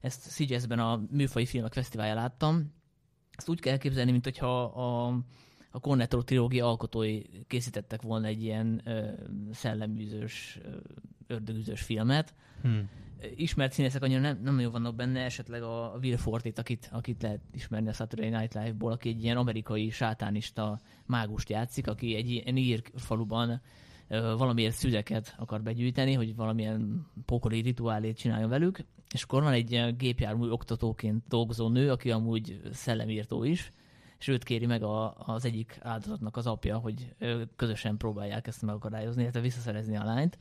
[SPEAKER 4] Ezt Szigyeszben a Műfai Filmek Fesztiválján láttam. Ezt úgy kell elképzelni, mint hogyha a, a Cornetto trilógia alkotói készítettek volna egy ilyen ö, szelleműzős, ö, ördögüzős filmet.
[SPEAKER 3] Hmm.
[SPEAKER 4] ismert színészek annyira nem, nem nagyon vannak benne, esetleg a Will Fortit, akit, akit lehet ismerni a Saturday Night Live-ból, aki egy ilyen amerikai sátánista mágust játszik, aki egy ilyen ír faluban valamiért szüzeket akar begyűjteni, hogy valamilyen pokoli rituálét csináljon velük, és akkor van egy ilyen gépjármű oktatóként dolgozó nő, aki amúgy szellemírtó is, és őt kéri meg a, az egyik áldozatnak az apja, hogy közösen próbálják ezt megakadályozni, illetve visszaszerezni a lányt,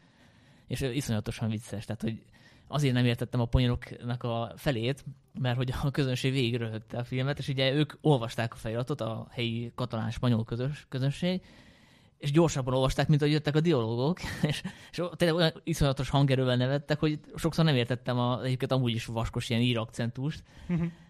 [SPEAKER 4] és iszonyatosan vicces, tehát hogy azért nem értettem a poénoknak a felét, mert hogy a közönség végig röhögte a filmet, és ugye ők olvasták a feliratot, a helyi katalán-spanyol közönség, és gyorsabban olvasták, mint ahogy jöttek a dialógok, és, és tényleg olyan iszonyatos hangerővel nevettek, hogy sokszor nem értettem a, egyébként amúgy is vaskos ilyen ír akcentust,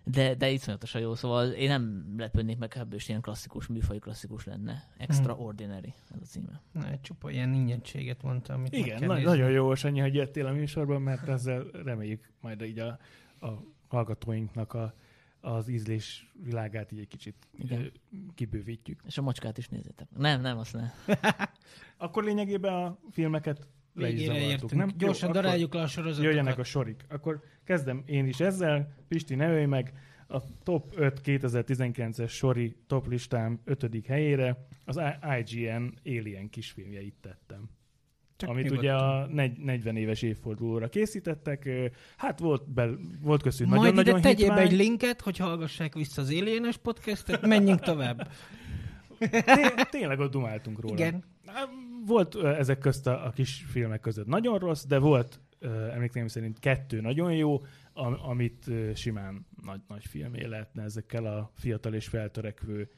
[SPEAKER 4] de, de iszonyatosan jó, szóval én nem lepődnék meg, ha ebből is ilyen klasszikus, műfaj klasszikus lenne. Extraordinary ez a címe.
[SPEAKER 3] Na, egy csupa ilyen ingyenséget mondta, amit
[SPEAKER 2] Igen, na, nagyon jó, Sanyi, hogy jöttél a műsorban, mert ezzel reméljük majd így a, a hallgatóinknak a, az ízlés világát így egy kicsit
[SPEAKER 4] Igen.
[SPEAKER 2] kibővítjük.
[SPEAKER 4] És a macskát is nézzétek. Nem, nem, azt nem.
[SPEAKER 2] Akkor lényegében a filmeket le is zavartuk, nem?
[SPEAKER 3] Gyorsan
[SPEAKER 2] Jó,
[SPEAKER 3] daráljuk le a sorozatokat.
[SPEAKER 2] Jöjjenek a sorik. Akkor kezdem én is ezzel. Pisti, ne ölj meg. A top 5 2019-es sori top listám 5. helyére az IGN Alien kisfilmjeit tettem.
[SPEAKER 3] Csak
[SPEAKER 2] amit
[SPEAKER 3] nyugodtan.
[SPEAKER 2] ugye a negy- 40 éves évfordulóra készítettek. Hát volt, be, volt köztük
[SPEAKER 3] Majd
[SPEAKER 2] nagyon-nagyon
[SPEAKER 3] ide tegyél be egy linket, hogy hallgassák vissza az Alienes podcastet, menjünk tovább.
[SPEAKER 2] Té- Tényleg ott dumáltunk róla.
[SPEAKER 3] Igen.
[SPEAKER 2] Volt ö, ezek közt a, a kis filmek között nagyon rossz, de volt emlékeim szerint kettő nagyon jó, am, amit simán nagy, nagy filmé lehetne ezekkel a fiatal és feltörekvő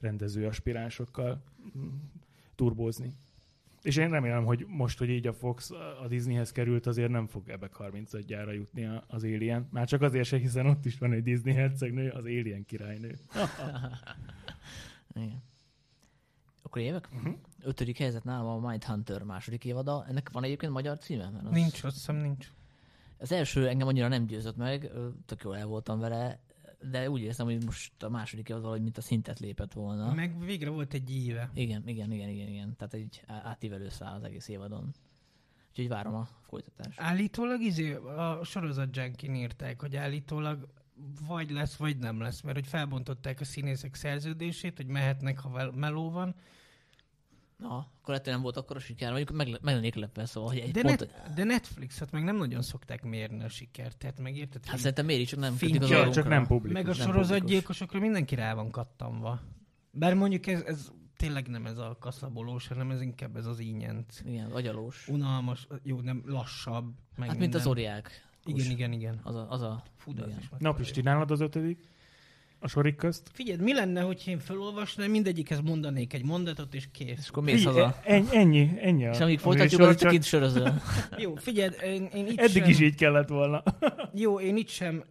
[SPEAKER 2] rendező aspiránsokkal mm, turbózni. És én remélem, hogy most, hogy így a Fox a Disneyhez került, azért nem fog ebbe 31-jára jutni a- az Alien. Már csak azért se, hiszen ott is van egy Disney hercegnő, az Alien királynő.
[SPEAKER 4] Igen. Akkor jövök?
[SPEAKER 2] Mhm.
[SPEAKER 4] Ötödik helyzet nálam a Mindhunter második évada. Ennek van egyébként magyar címe? Mert az,
[SPEAKER 3] Nincs, azt hiszem nincs.
[SPEAKER 4] Az első engem annyira nem győzött meg, tök jól el voltam vele, de úgy érzem, hogy most a második évad valahogy mint a szintet lépett volna.
[SPEAKER 3] Meg végre volt egy éve.
[SPEAKER 4] Igen, igen, igen, igen, igen. Tehát egy átívelő szál az egész évadon. Úgyhogy várom a folytatást.
[SPEAKER 3] Állítólag izé, a sorozat junkin írták, hogy állítólag vagy lesz, vagy nem lesz, mert hogy felbontották a színészek szerződését, hogy mehetnek, ha meló van.
[SPEAKER 4] Na, akkor hogy nem volt akkor a siker, mondjuk meg, meg lennék lepve, szóval, hogy egy
[SPEAKER 3] De,
[SPEAKER 4] pont...
[SPEAKER 3] net, de Netflixet meg nem nagyon szokták mérni a sikert, tehát megérted?
[SPEAKER 4] Hát szerintem miért is, csak nem kötik az
[SPEAKER 2] Ja, csak nem publikus.
[SPEAKER 3] Meg a sorozatgyilkosokra mindenki rá van kattanva. Bár mondjuk ez, ez tényleg nem ez a kaszabolós, hanem ez inkább ez az ínyent.
[SPEAKER 4] Igen, agyalós.
[SPEAKER 3] Unalmas, jó, nem lassabb. Meg
[SPEAKER 4] Hát mint az
[SPEAKER 3] minden.
[SPEAKER 4] Zodiák.
[SPEAKER 3] Igen, igen, igen.
[SPEAKER 4] Az a, az a
[SPEAKER 3] Fú, de az
[SPEAKER 4] igen.
[SPEAKER 3] is
[SPEAKER 2] Na, Pisti, nálad az ötödik? A sorik közt?
[SPEAKER 3] Figyelj, mi lenne, hogy én felolvasnám, mindegyikhez mondanék egy mondatot, és
[SPEAKER 4] És
[SPEAKER 3] kész.
[SPEAKER 4] akkor mész
[SPEAKER 2] Figyelj,
[SPEAKER 4] haza.
[SPEAKER 2] Ennyi, ennyi, ennyi a
[SPEAKER 4] És amíg folytatjuk, az csak itt sörözöl.
[SPEAKER 3] Jó, figyelj, én, én itt
[SPEAKER 2] Eddig
[SPEAKER 3] sem...
[SPEAKER 2] is így kellett volna.
[SPEAKER 3] Jó, én itt sem...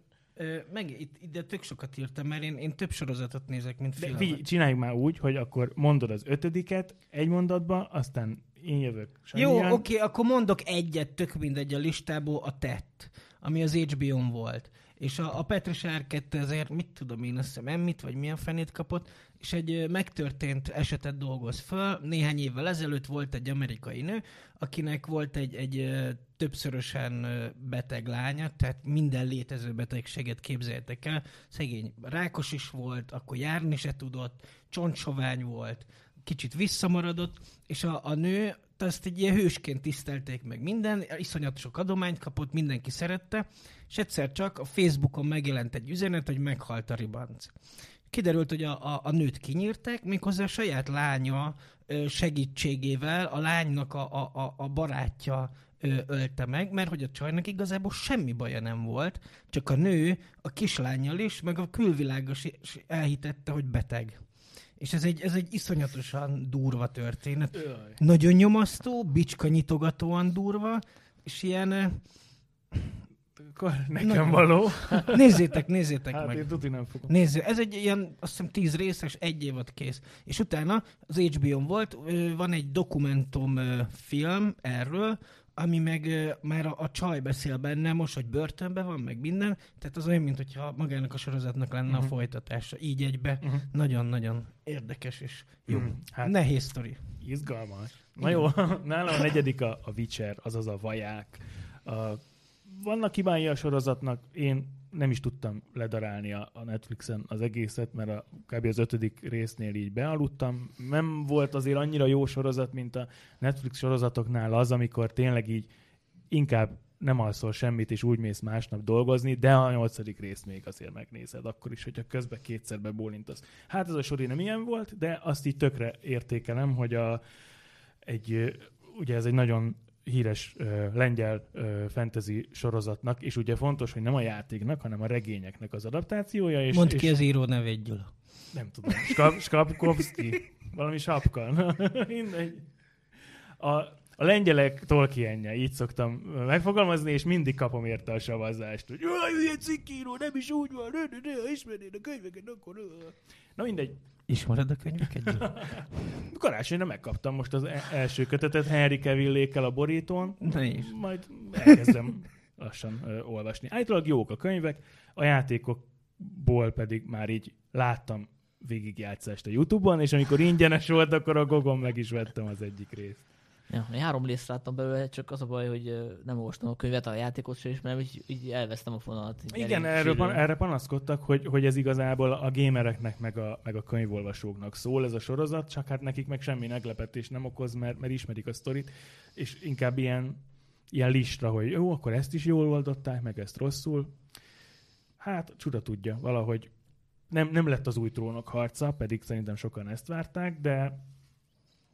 [SPEAKER 3] Meg itt, ide tök sokat írtam, mert én, én több sorozatot nézek, mint filmet.
[SPEAKER 2] figyelj, csináljuk már úgy, hogy akkor mondod az ötödiket egy mondatba, aztán én jövök.
[SPEAKER 3] Jó,
[SPEAKER 2] Sanyján.
[SPEAKER 3] oké, akkor mondok egyet, tök mindegy a listából, a tett, ami az HBO-n volt. És a, a Arquette ezért, mit tudom én, azt hiszem Emmit, vagy milyen fenét kapott, és egy megtörtént esetet dolgoz föl. Néhány évvel ezelőtt volt egy amerikai nő, akinek volt egy, egy többszörösen beteg lánya, tehát minden létező betegséget képzeljétek el. Szegény rákos is volt, akkor járni se tudott, csontsovány volt, kicsit visszamaradott, és a, a nő azt egy ilyen hősként tisztelték meg minden, iszonyat sok adományt kapott, mindenki szerette, és egyszer csak a Facebookon megjelent egy üzenet, hogy meghalt a ribanc. Kiderült, hogy a, a, a nőt kinyírták, méghozzá a saját lánya segítségével a lánynak a, a, a barátja ölte meg, mert hogy a csajnak igazából semmi baja nem volt, csak a nő a kislányjal is, meg a külvilágos is elhitette, hogy beteg. És ez egy, ez egy iszonyatosan durva történet. Jaj. Nagyon nyomasztó, bicska nyitogatóan durva, és ilyen...
[SPEAKER 2] Akkor nekem Nagyon. való.
[SPEAKER 3] Nézzétek, nézzétek
[SPEAKER 2] hát
[SPEAKER 3] meg.
[SPEAKER 2] én tuti nem fogom.
[SPEAKER 3] Nézzük, ez egy ilyen, azt hiszem, tíz részes, egy évad kész. És utána az HBO-n volt, van egy dokumentum film erről, ami meg már a, a csaj beszél benne most, hogy börtönben van, meg minden, tehát az olyan, mint hogyha magának a sorozatnak lenne uh-huh. a mhm. folytatása. Így egybe. Uh-huh. Nagyon-nagyon érdekes és jó. Uh-huh. Hát, Nehéz sztori.
[SPEAKER 2] Izgalmas. Na jó, nálam a negyedik a, a Witcher, azaz a vaják. A, vannak hibái a sorozatnak, én nem is tudtam ledarálni a, a Netflixen az egészet, mert a, kb. az ötödik résznél így bealudtam. Nem volt azért annyira jó sorozat, mint a Netflix sorozatoknál az, amikor tényleg így inkább nem alszol semmit, és úgy mész másnap dolgozni, de a nyolcadik részt még azért megnézed, akkor is, hogyha közben kétszer bebólintasz. Hát ez a sori nem ilyen volt, de azt így tökre értékelem, hogy a, egy, ugye ez egy nagyon híres uh, lengyel uh, fantasy sorozatnak, és ugye fontos, hogy nem a játéknak, hanem a regényeknek az adaptációja. És,
[SPEAKER 3] Mondd
[SPEAKER 2] és...
[SPEAKER 3] ki az író nevét, Gyula.
[SPEAKER 2] Nem tudom. Skap, Skapkovski. Valami sapkan. Mindegy. A, a lengyelek Tolkienje, így szoktam megfogalmazni, és mindig kapom érte a savazást, hogy ilyen cikkíró, nem is úgy van, ismernéd a könyveket, akkor... Na mindegy,
[SPEAKER 3] Ismered a könyveket?
[SPEAKER 2] Karácsonyra megkaptam most az e- első kötetet Henry Cavillékkel a borítón.
[SPEAKER 3] Na is.
[SPEAKER 2] Majd elkezdem lassan ö, olvasni. Állítólag jók a könyvek, a játékokból pedig már így láttam végigjátszást a Youtube-on, és amikor ingyenes volt, akkor a Gogon meg is vettem az egyik részt.
[SPEAKER 4] Ja, én három részt láttam belőle, csak az a baj, hogy nem olvastam a könyvet, a játékot sem ismerem, így, így elvesztem a fonalat.
[SPEAKER 2] Igen, erről, pan, erre panaszkodtak, hogy, hogy ez igazából a gamereknek, meg a, meg a könyvolvasóknak szól ez a sorozat, csak hát nekik meg semmi meglepetés nem okoz, mert, mert ismerik a sztorit, és inkább ilyen, ilyen listra, hogy jó, akkor ezt is jól oldották, meg ezt rosszul. Hát, csuda tudja, valahogy nem, nem lett az új trónok harca, pedig szerintem sokan ezt várták, de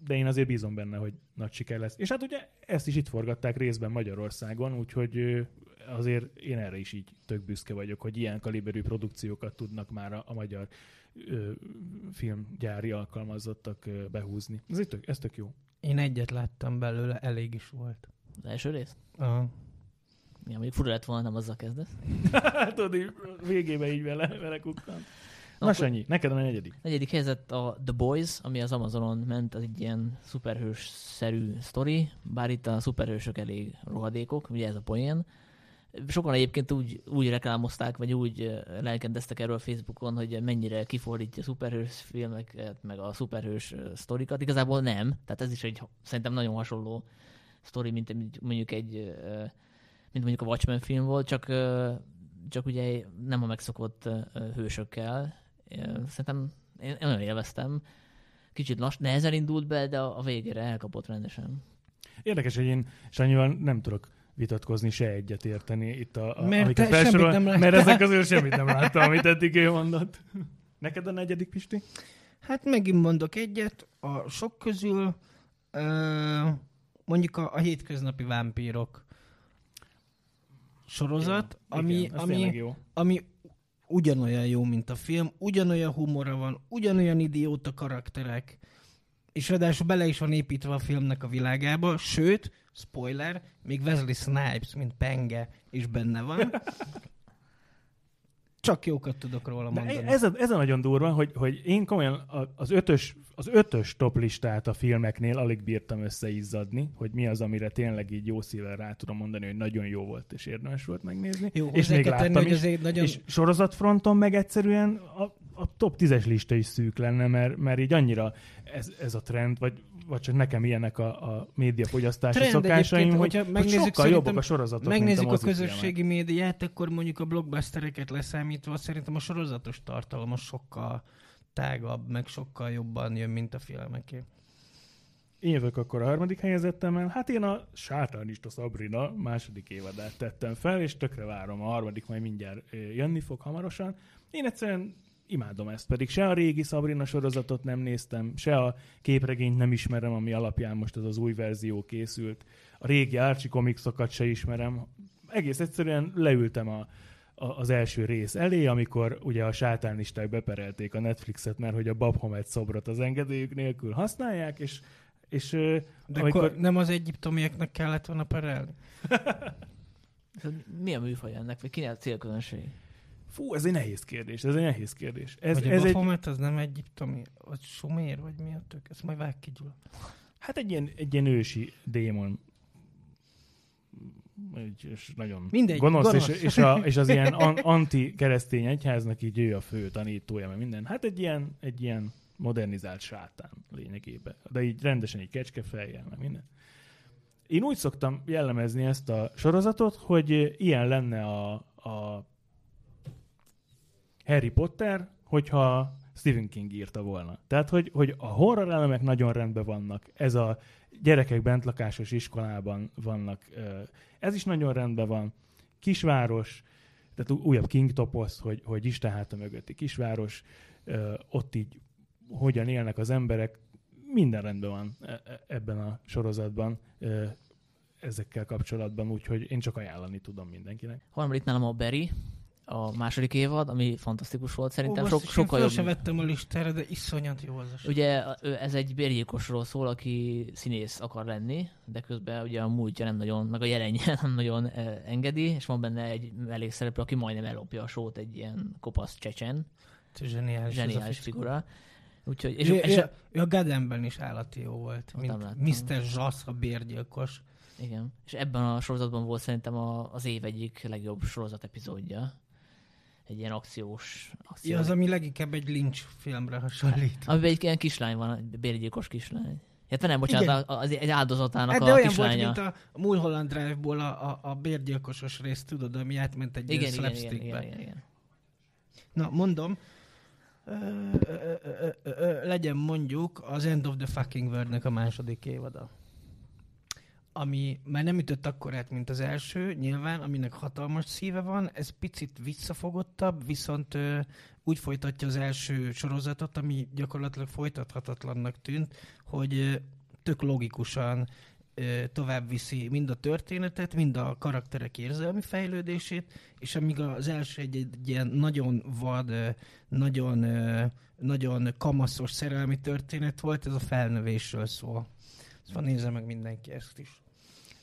[SPEAKER 2] de én azért bízom benne, hogy nagy siker lesz. És hát ugye ezt is itt forgatták részben Magyarországon, úgyhogy azért én erre is így tök büszke vagyok, hogy ilyen kaliberű produkciókat tudnak már a, a magyar ö, filmgyári alkalmazottak ö, behúzni. Ez, tök, ez tök jó.
[SPEAKER 3] Én egyet láttam belőle, elég is volt.
[SPEAKER 4] Az első rész?
[SPEAKER 3] Aha.
[SPEAKER 4] Ja, még fura lett volna, nem azzal kezdesz.
[SPEAKER 2] Tudod, végében így vele, vele kukkan. Na, Sanyi, neked a negyedik.
[SPEAKER 4] Negyedik helyzet a The Boys, ami az Amazonon ment, az egy ilyen szuperhős-szerű sztori, bár itt a szuperhősök elég rohadékok, ugye ez a poén. Sokan egyébként úgy, úgy reklámozták, vagy úgy lelkendeztek erről Facebookon, hogy mennyire kifordítja a szuperhős filmeket, meg a szuperhős sztorikat. Igazából nem. Tehát ez is egy szerintem nagyon hasonló sztori, mint mondjuk egy mint mondjuk a Watchmen film volt, csak, csak ugye nem a megszokott hősökkel, Szerintem én, én nagyon élveztem. Kicsit lass, nehezen indult be, de a végére elkapott rendesen.
[SPEAKER 2] Érdekes, hogy én Sanyival nem tudok vitatkozni, se egyet érteni itt, a, a,
[SPEAKER 3] mert amiket felsorol, nem
[SPEAKER 2] mert ezek közül semmit nem láttam, amit eddig ő mondott. Neked a negyedik, Pisti?
[SPEAKER 3] Hát megint mondok egyet, a sok közül ö, mondjuk a, a hétköznapi vámpírok sorozat, igen, ami, igen, ami, ami ugyanolyan jó, mint a film, ugyanolyan humora van, ugyanolyan idióta karakterek, és ráadásul bele is van építve a filmnek a világába, sőt, spoiler, még Wesley Snipes, mint Penge is benne van. Csak jókat tudok róla mondani.
[SPEAKER 2] De ez, a, ez a nagyon durva, hogy, hogy én komolyan az ötös, az ötös top listát a filmeknél alig bírtam összeizzadni, hogy mi az, amire tényleg így jó szívvel rá tudom mondani, hogy nagyon jó volt és érdemes volt megnézni.
[SPEAKER 3] Jó,
[SPEAKER 2] és még
[SPEAKER 3] láttam
[SPEAKER 2] tenni,
[SPEAKER 3] is. Hogy nagyon...
[SPEAKER 2] És sorozatfronton meg egyszerűen a, a top 10-es lista is szűk lenne, mert, mert így annyira ez, ez a trend, vagy vagy csak nekem ilyenek a, a médiafogyasztási Trend szokásaim, hogy, hogy sokkal jobbak a sorozatok,
[SPEAKER 3] Megnézzük
[SPEAKER 2] a,
[SPEAKER 3] a közösségi médiát, akkor mondjuk a blockbustereket leszámítva, szerintem a sorozatos tartalom a sokkal tágabb, meg sokkal jobban jön, mint a filmeké.
[SPEAKER 2] én jövök akkor a harmadik helyezettemmel. Hát én a sátánista Sabrina második évadát tettem fel, és tökre várom a harmadik, majd mindjárt jönni fog hamarosan. Én egyszerűen imádom ezt, pedig se a régi Sabrina sorozatot nem néztem, se a képregényt nem ismerem, ami alapján most ez az új verzió készült. A régi Archie komiksokat se ismerem. Egész egyszerűen leültem a, az első rész elé, amikor ugye a sátánisták beperelték a Netflixet, mert hogy a Babhomet szobrot az engedélyük nélkül használják, és és,
[SPEAKER 3] De amikor... akkor nem az egyiptomieknek kellett volna perelni?
[SPEAKER 4] Mi a műfaj ennek, vagy kinek a célközönség?
[SPEAKER 2] Fú, ez egy nehéz kérdés, ez egy nehéz kérdés. Ez,
[SPEAKER 3] vagy
[SPEAKER 2] ez
[SPEAKER 3] a Baphomet egy... az nem egyiptomi, vagy sumér, vagy mi a tök? Ezt majd vág ki, Gyula.
[SPEAKER 2] Hát egy ilyen, egy ilyen ősi démon egy, és nagyon
[SPEAKER 3] Mindegy,
[SPEAKER 2] gonosz, gonosz. És, és, a, és az ilyen an, anti-keresztény egyháznak így ő a fő tanítója, meg minden. Hát egy ilyen, egy ilyen modernizált sátán lényegében. De így rendesen egy kecskefejjel, meg minden. Én úgy szoktam jellemezni ezt a sorozatot, hogy ilyen lenne a, a Harry Potter, hogyha Stephen King írta volna. Tehát, hogy, hogy a horror elemek nagyon rendben vannak. Ez a gyerekek bentlakásos iskolában vannak. Ez is nagyon rendben van. Kisváros, tehát újabb King toposz, hogy, hogy Isten háta mögötti kisváros, ott így hogyan élnek az emberek, minden rendben van e, e, ebben a sorozatban ezekkel kapcsolatban, úgyhogy én csak ajánlani tudom mindenkinek.
[SPEAKER 4] Harmadik nálam a Berry, a második évad, ami fantasztikus volt. Szerintem
[SPEAKER 3] Ó,
[SPEAKER 4] so, sokkal jobb.
[SPEAKER 3] sem vettem a listára, de iszonyat jó az a
[SPEAKER 4] Ugye ez egy bérgyilkosról szól, aki színész akar lenni, de közben ugye a múltja nem nagyon, meg a jelenje nem nagyon engedi, és van benne egy mellékszereplő, aki majdnem ellopja a sót, egy ilyen kopasz csecsen.
[SPEAKER 3] Zseniális,
[SPEAKER 4] Zseniális figura. Úgyhogy,
[SPEAKER 3] és, ő, és, a, ő a Gademben is állati jó volt, mint Mr. Zsasz, a bérgyilkos.
[SPEAKER 4] Igen, és ebben a sorozatban volt szerintem a, az év egyik legjobb sorozat epizódja. Egy ilyen akciós... akciós.
[SPEAKER 3] Ja, az, ami leginkább egy Lynch filmre hasonlít.
[SPEAKER 4] Amiben egy ilyen kislány van, egy bérgyilkos kislány. Hát nem, bocsánat, az egy áldozatának hát,
[SPEAKER 3] de
[SPEAKER 4] a
[SPEAKER 3] olyan
[SPEAKER 4] kislánya.
[SPEAKER 3] volt, mint a Mulholland Drive-ból a, a, a bérgyilkosos rész, tudod, ami átment egy
[SPEAKER 4] igen, igen, igen, igen, igen, igen.
[SPEAKER 3] Na, mondom, legyen mondjuk az End of the Fucking World-nek a második évada. Ami már nem ütött akkorát, mint az első, nyilván, aminek hatalmas szíve van, ez picit visszafogottabb, viszont ö, úgy folytatja az első sorozatot, ami gyakorlatilag folytathatatlannak tűnt, hogy ö, tök logikusan tovább viszi mind a történetet, mind a karakterek érzelmi fejlődését, és amíg az első egy, egy ilyen nagyon vad, nagyon, nagyon kamaszos szerelmi történet volt, ez a felnövésről szól. Szóval nézze meg mindenki ezt is.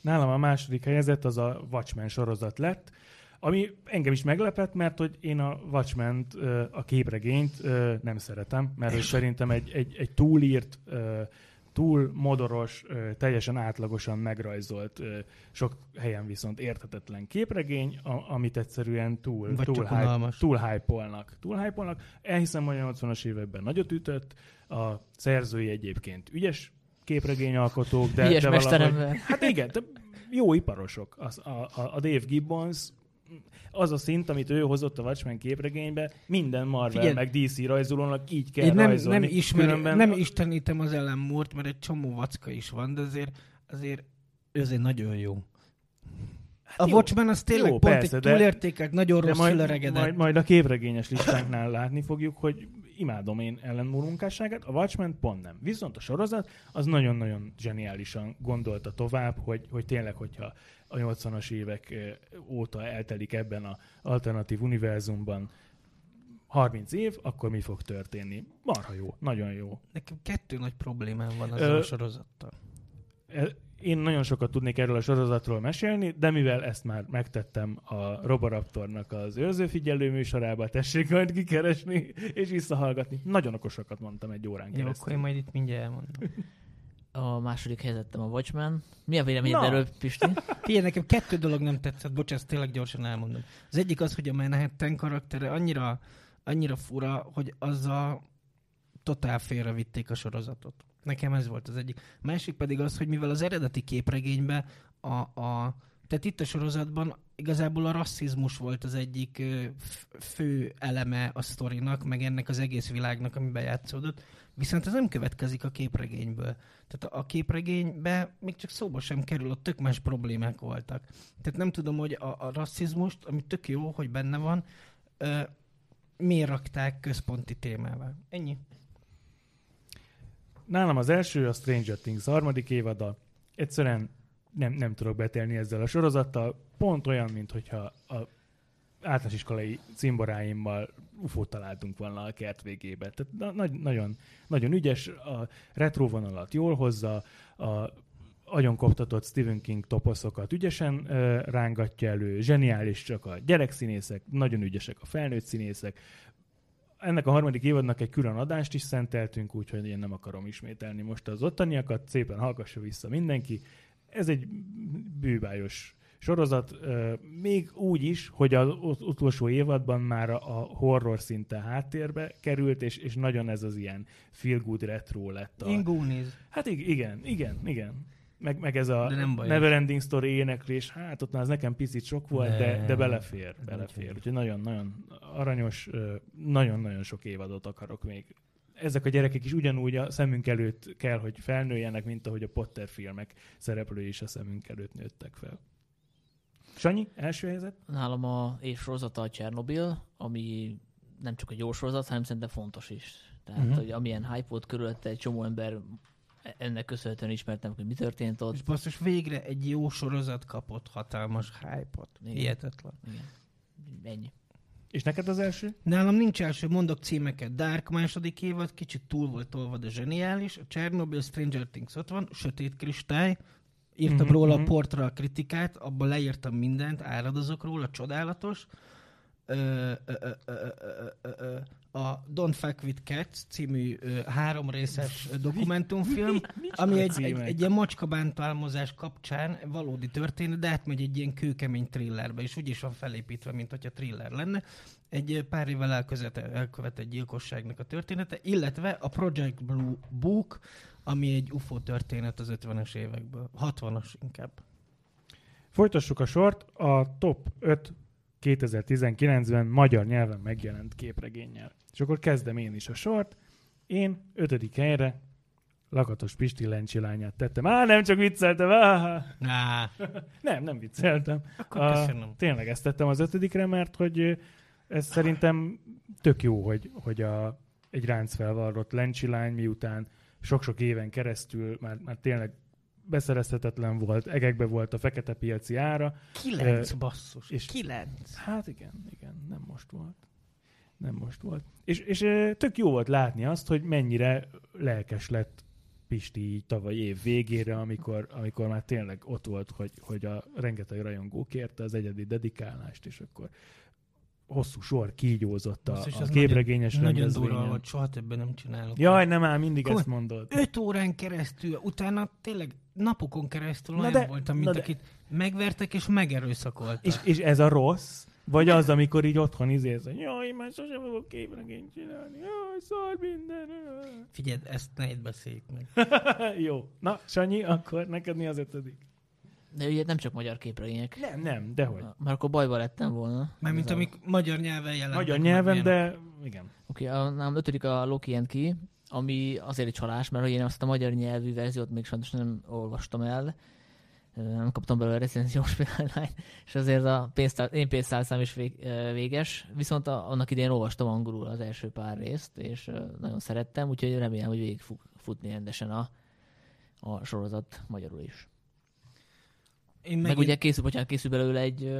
[SPEAKER 2] Nálam a második helyezett az a Watchmen sorozat lett, ami engem is meglepett, mert hogy én a watchmen a képregényt nem szeretem, mert hogy szerintem egy, egy, egy túlírt túl modoros, teljesen átlagosan megrajzolt, sok helyen viszont érthetetlen képregény, amit egyszerűen túl,
[SPEAKER 3] Vagy
[SPEAKER 2] túl, hype, túl hype-olnak. Túl hype-olnak. Elhiszem, hogy a 80-as években nagyot ütött, a szerzői egyébként ügyes képregényalkotók, de,
[SPEAKER 4] de
[SPEAKER 2] valahogy... Hát igen, de jó iparosok. Az, a, a, a Dave Gibbons az a szint, amit ő hozott a Watchmen képregénybe, minden Marvel Figyelj, meg DC rajzolónak így kell
[SPEAKER 3] én nem,
[SPEAKER 2] rajzolni.
[SPEAKER 3] Nem, ismer, Különben... nem istenítem az Ellen Moore-t, mert egy csomó vacka is van, de azért, azért ő azért nagyon jó. Hát a jó, Watchmen az tényleg jó, pont persze, egy túlértékelt, nagyon rossz majd,
[SPEAKER 2] majd, majd a képregényes listánknál látni fogjuk, hogy imádom én Ellen Moore munkásságát, a Watchmen pont nem. Viszont a sorozat az nagyon-nagyon zseniálisan gondolta tovább, hogy, hogy tényleg, hogyha a 80-as évek óta eltelik ebben az alternatív univerzumban 30 év, akkor mi fog történni? Marha jó, nagyon jó.
[SPEAKER 3] Nekem kettő nagy problémám van ezzel Ö, a sorozattal.
[SPEAKER 2] E, én nagyon sokat tudnék erről a sorozatról mesélni, de mivel ezt már megtettem a Roboraptornak az őrzőfigyelő műsorába, tessék majd kikeresni és visszahallgatni. Nagyon okosakat mondtam egy órán keresztül.
[SPEAKER 3] Jó, akkor én majd itt mindjárt elmondom.
[SPEAKER 4] A második helyzetem a Watchmen. Mi a véleményed erről, Pisti?
[SPEAKER 3] Figyelj, nekem kettő dolog nem tetszett, bocs, ezt tényleg gyorsan elmondom. Az egyik az, hogy a Manhattan karaktere annyira, annyira fura, hogy azzal totál félrevitték a sorozatot. Nekem ez volt az egyik. Másik pedig az, hogy mivel az eredeti képregényben a, a tehát itt a sorozatban igazából a rasszizmus volt az egyik fő eleme a sztorinak, meg ennek az egész világnak, ami bejátszódott. Viszont ez nem következik a képregényből. Tehát a képregénybe még csak szóba sem kerül, ott tök más problémák voltak. Tehát nem tudom, hogy a, a rasszizmust, ami tök jó, hogy benne van, ö, miért rakták központi témává. Ennyi.
[SPEAKER 2] Nálam az első a Stranger Things harmadik évada. Egyszerűen nem, nem tudok betélni ezzel a sorozattal. Pont olyan, mint hogyha a általános iskolai cimboráimmal ufót találtunk volna a kert végébe. Tehát na, nagy, nagyon, nagyon ügyes, a retro vonalat jól hozza, a agyon koptatott Stephen King toposzokat ügyesen uh, rángatja elő, zseniális csak a gyerekszínészek, nagyon ügyesek a felnőtt színészek. Ennek a harmadik évadnak egy külön adást is szenteltünk, úgyhogy én nem akarom ismételni most az ottaniakat, szépen hallgassa vissza mindenki. Ez egy bűbájos sorozat, még úgy is, hogy az utolsó évadban már a horror szinte háttérbe került, és, és nagyon ez az ilyen feel good retro lett. A...
[SPEAKER 3] Ingúniz.
[SPEAKER 2] Hát igen, igen, igen. Meg, meg ez a Neverending Story éneklés, hát ott már az nekem picit sok volt, ne. de, de belefér, belefér. Úgyhogy nagyon-nagyon aranyos, nagyon-nagyon sok évadot akarok még ezek a gyerekek is ugyanúgy a szemünk előtt kell, hogy felnőjenek, mint ahogy a Potter filmek szereplői is a szemünk előtt nőttek fel. Sanyi, első helyzet?
[SPEAKER 4] Nálam a évsorozata a Csernobil, ami nem csak egy jó sorozat, hanem szerintem fontos is. Tehát, uh-huh. hogy amilyen hype volt körülötte, egy csomó ember ennek köszönhetően ismertem, hogy mi történt ott.
[SPEAKER 3] És basszus, végre egy jó sorozat kapott hatalmas hype-ot. Igen. Hihetetlen.
[SPEAKER 4] Igen. Ennyi.
[SPEAKER 2] És neked az első?
[SPEAKER 3] Nálam nincs első, mondok címeket. Dark második évad, kicsit túl volt tolva, de zseniális. A Chernobyl, Stranger Things ott van, Sötét Kristály, Írtam uh-huh, róla a portra a kritikát, abban leírtam mindent, áradozok róla, csodálatos. Ö, ö, ö, ö, ö, ö, ö, a Don't Fuck With Cats című ö, három részes dokumentumfilm, ami egy, egy, egy ilyen macskabántálmozás kapcsán valódi történet, de átmegy egy ilyen kőkemény thrillerbe, és úgy is van felépítve, mint hogyha thriller lenne. Egy pár évvel elkövetett gyilkosságnak a története, illetve a Project Blue Book, ami egy UFO történet az 50-es évekből. 60-as inkább.
[SPEAKER 2] Folytassuk a sort. A top 5 2019-ben magyar nyelven megjelent képregénnyel. És akkor kezdem én is a sort. Én ötödik helyre Lakatos Pisti Lencsi lányát tettem. Á, nem csak vicceltem. Á. nem, nem vicceltem.
[SPEAKER 3] Akkor a,
[SPEAKER 2] Tényleg ezt tettem az ötödikre, mert hogy ez szerintem tök jó, hogy, hogy a, egy ránc felvarrott Lencsi lány miután sok-sok éven keresztül már, már tényleg beszerezhetetlen volt, egekbe volt a fekete piaci ára.
[SPEAKER 3] Kilenc uh, basszus, és kilenc.
[SPEAKER 2] Hát igen, igen, nem most volt. Nem most volt. És, és tök jó volt látni azt, hogy mennyire lelkes lett Pisti így tavaly év végére, amikor, amikor már tényleg ott volt, hogy, hogy a rengeteg rajongó kérte az egyedi dedikálást, és akkor hosszú sor kígyózott a, a képregényes
[SPEAKER 3] nagyon, rendezvényen. Nagyon durva, hogy soha többen nem csinálok.
[SPEAKER 2] Jaj, nem áll, mindig Komoly, ezt mondod.
[SPEAKER 3] Öt órán keresztül, utána tényleg napokon keresztül na olyan de, voltam, mint akit de... megvertek és megerőszakoltak.
[SPEAKER 2] És, és ez a rossz? Vagy az, amikor így otthon izélsz, hogy jaj, már sosem fogok képregényt csinálni, jaj, szar minden.
[SPEAKER 3] Figyelj, ezt ne beszéljük meg.
[SPEAKER 2] Jó. Na, Sanyi, akkor neked mi az ötödik?
[SPEAKER 4] De ugye nem csak magyar képregények.
[SPEAKER 2] Nem, nem, dehogy.
[SPEAKER 4] Már akkor bajba lettem volna.
[SPEAKER 3] mint amik magyar nyelven jelentek.
[SPEAKER 2] Magyar nyelven, de igen.
[SPEAKER 4] Oké, okay, a, nálam ötödik a Loki and Key, ami azért egy csalás, mert hogy én azt a magyar nyelvű verziót még sajnos nem olvastam el, nem kaptam belőle recenziós példányt, és azért a pénztár, én pénztárszám is vég, véges, viszont a, annak idén olvastam angolul az első pár részt, és nagyon szerettem, úgyhogy remélem, hogy végig fog futni rendesen a, a sorozat magyarul is. Én meg, meg ugye készül, bocsánat, készül belőle egy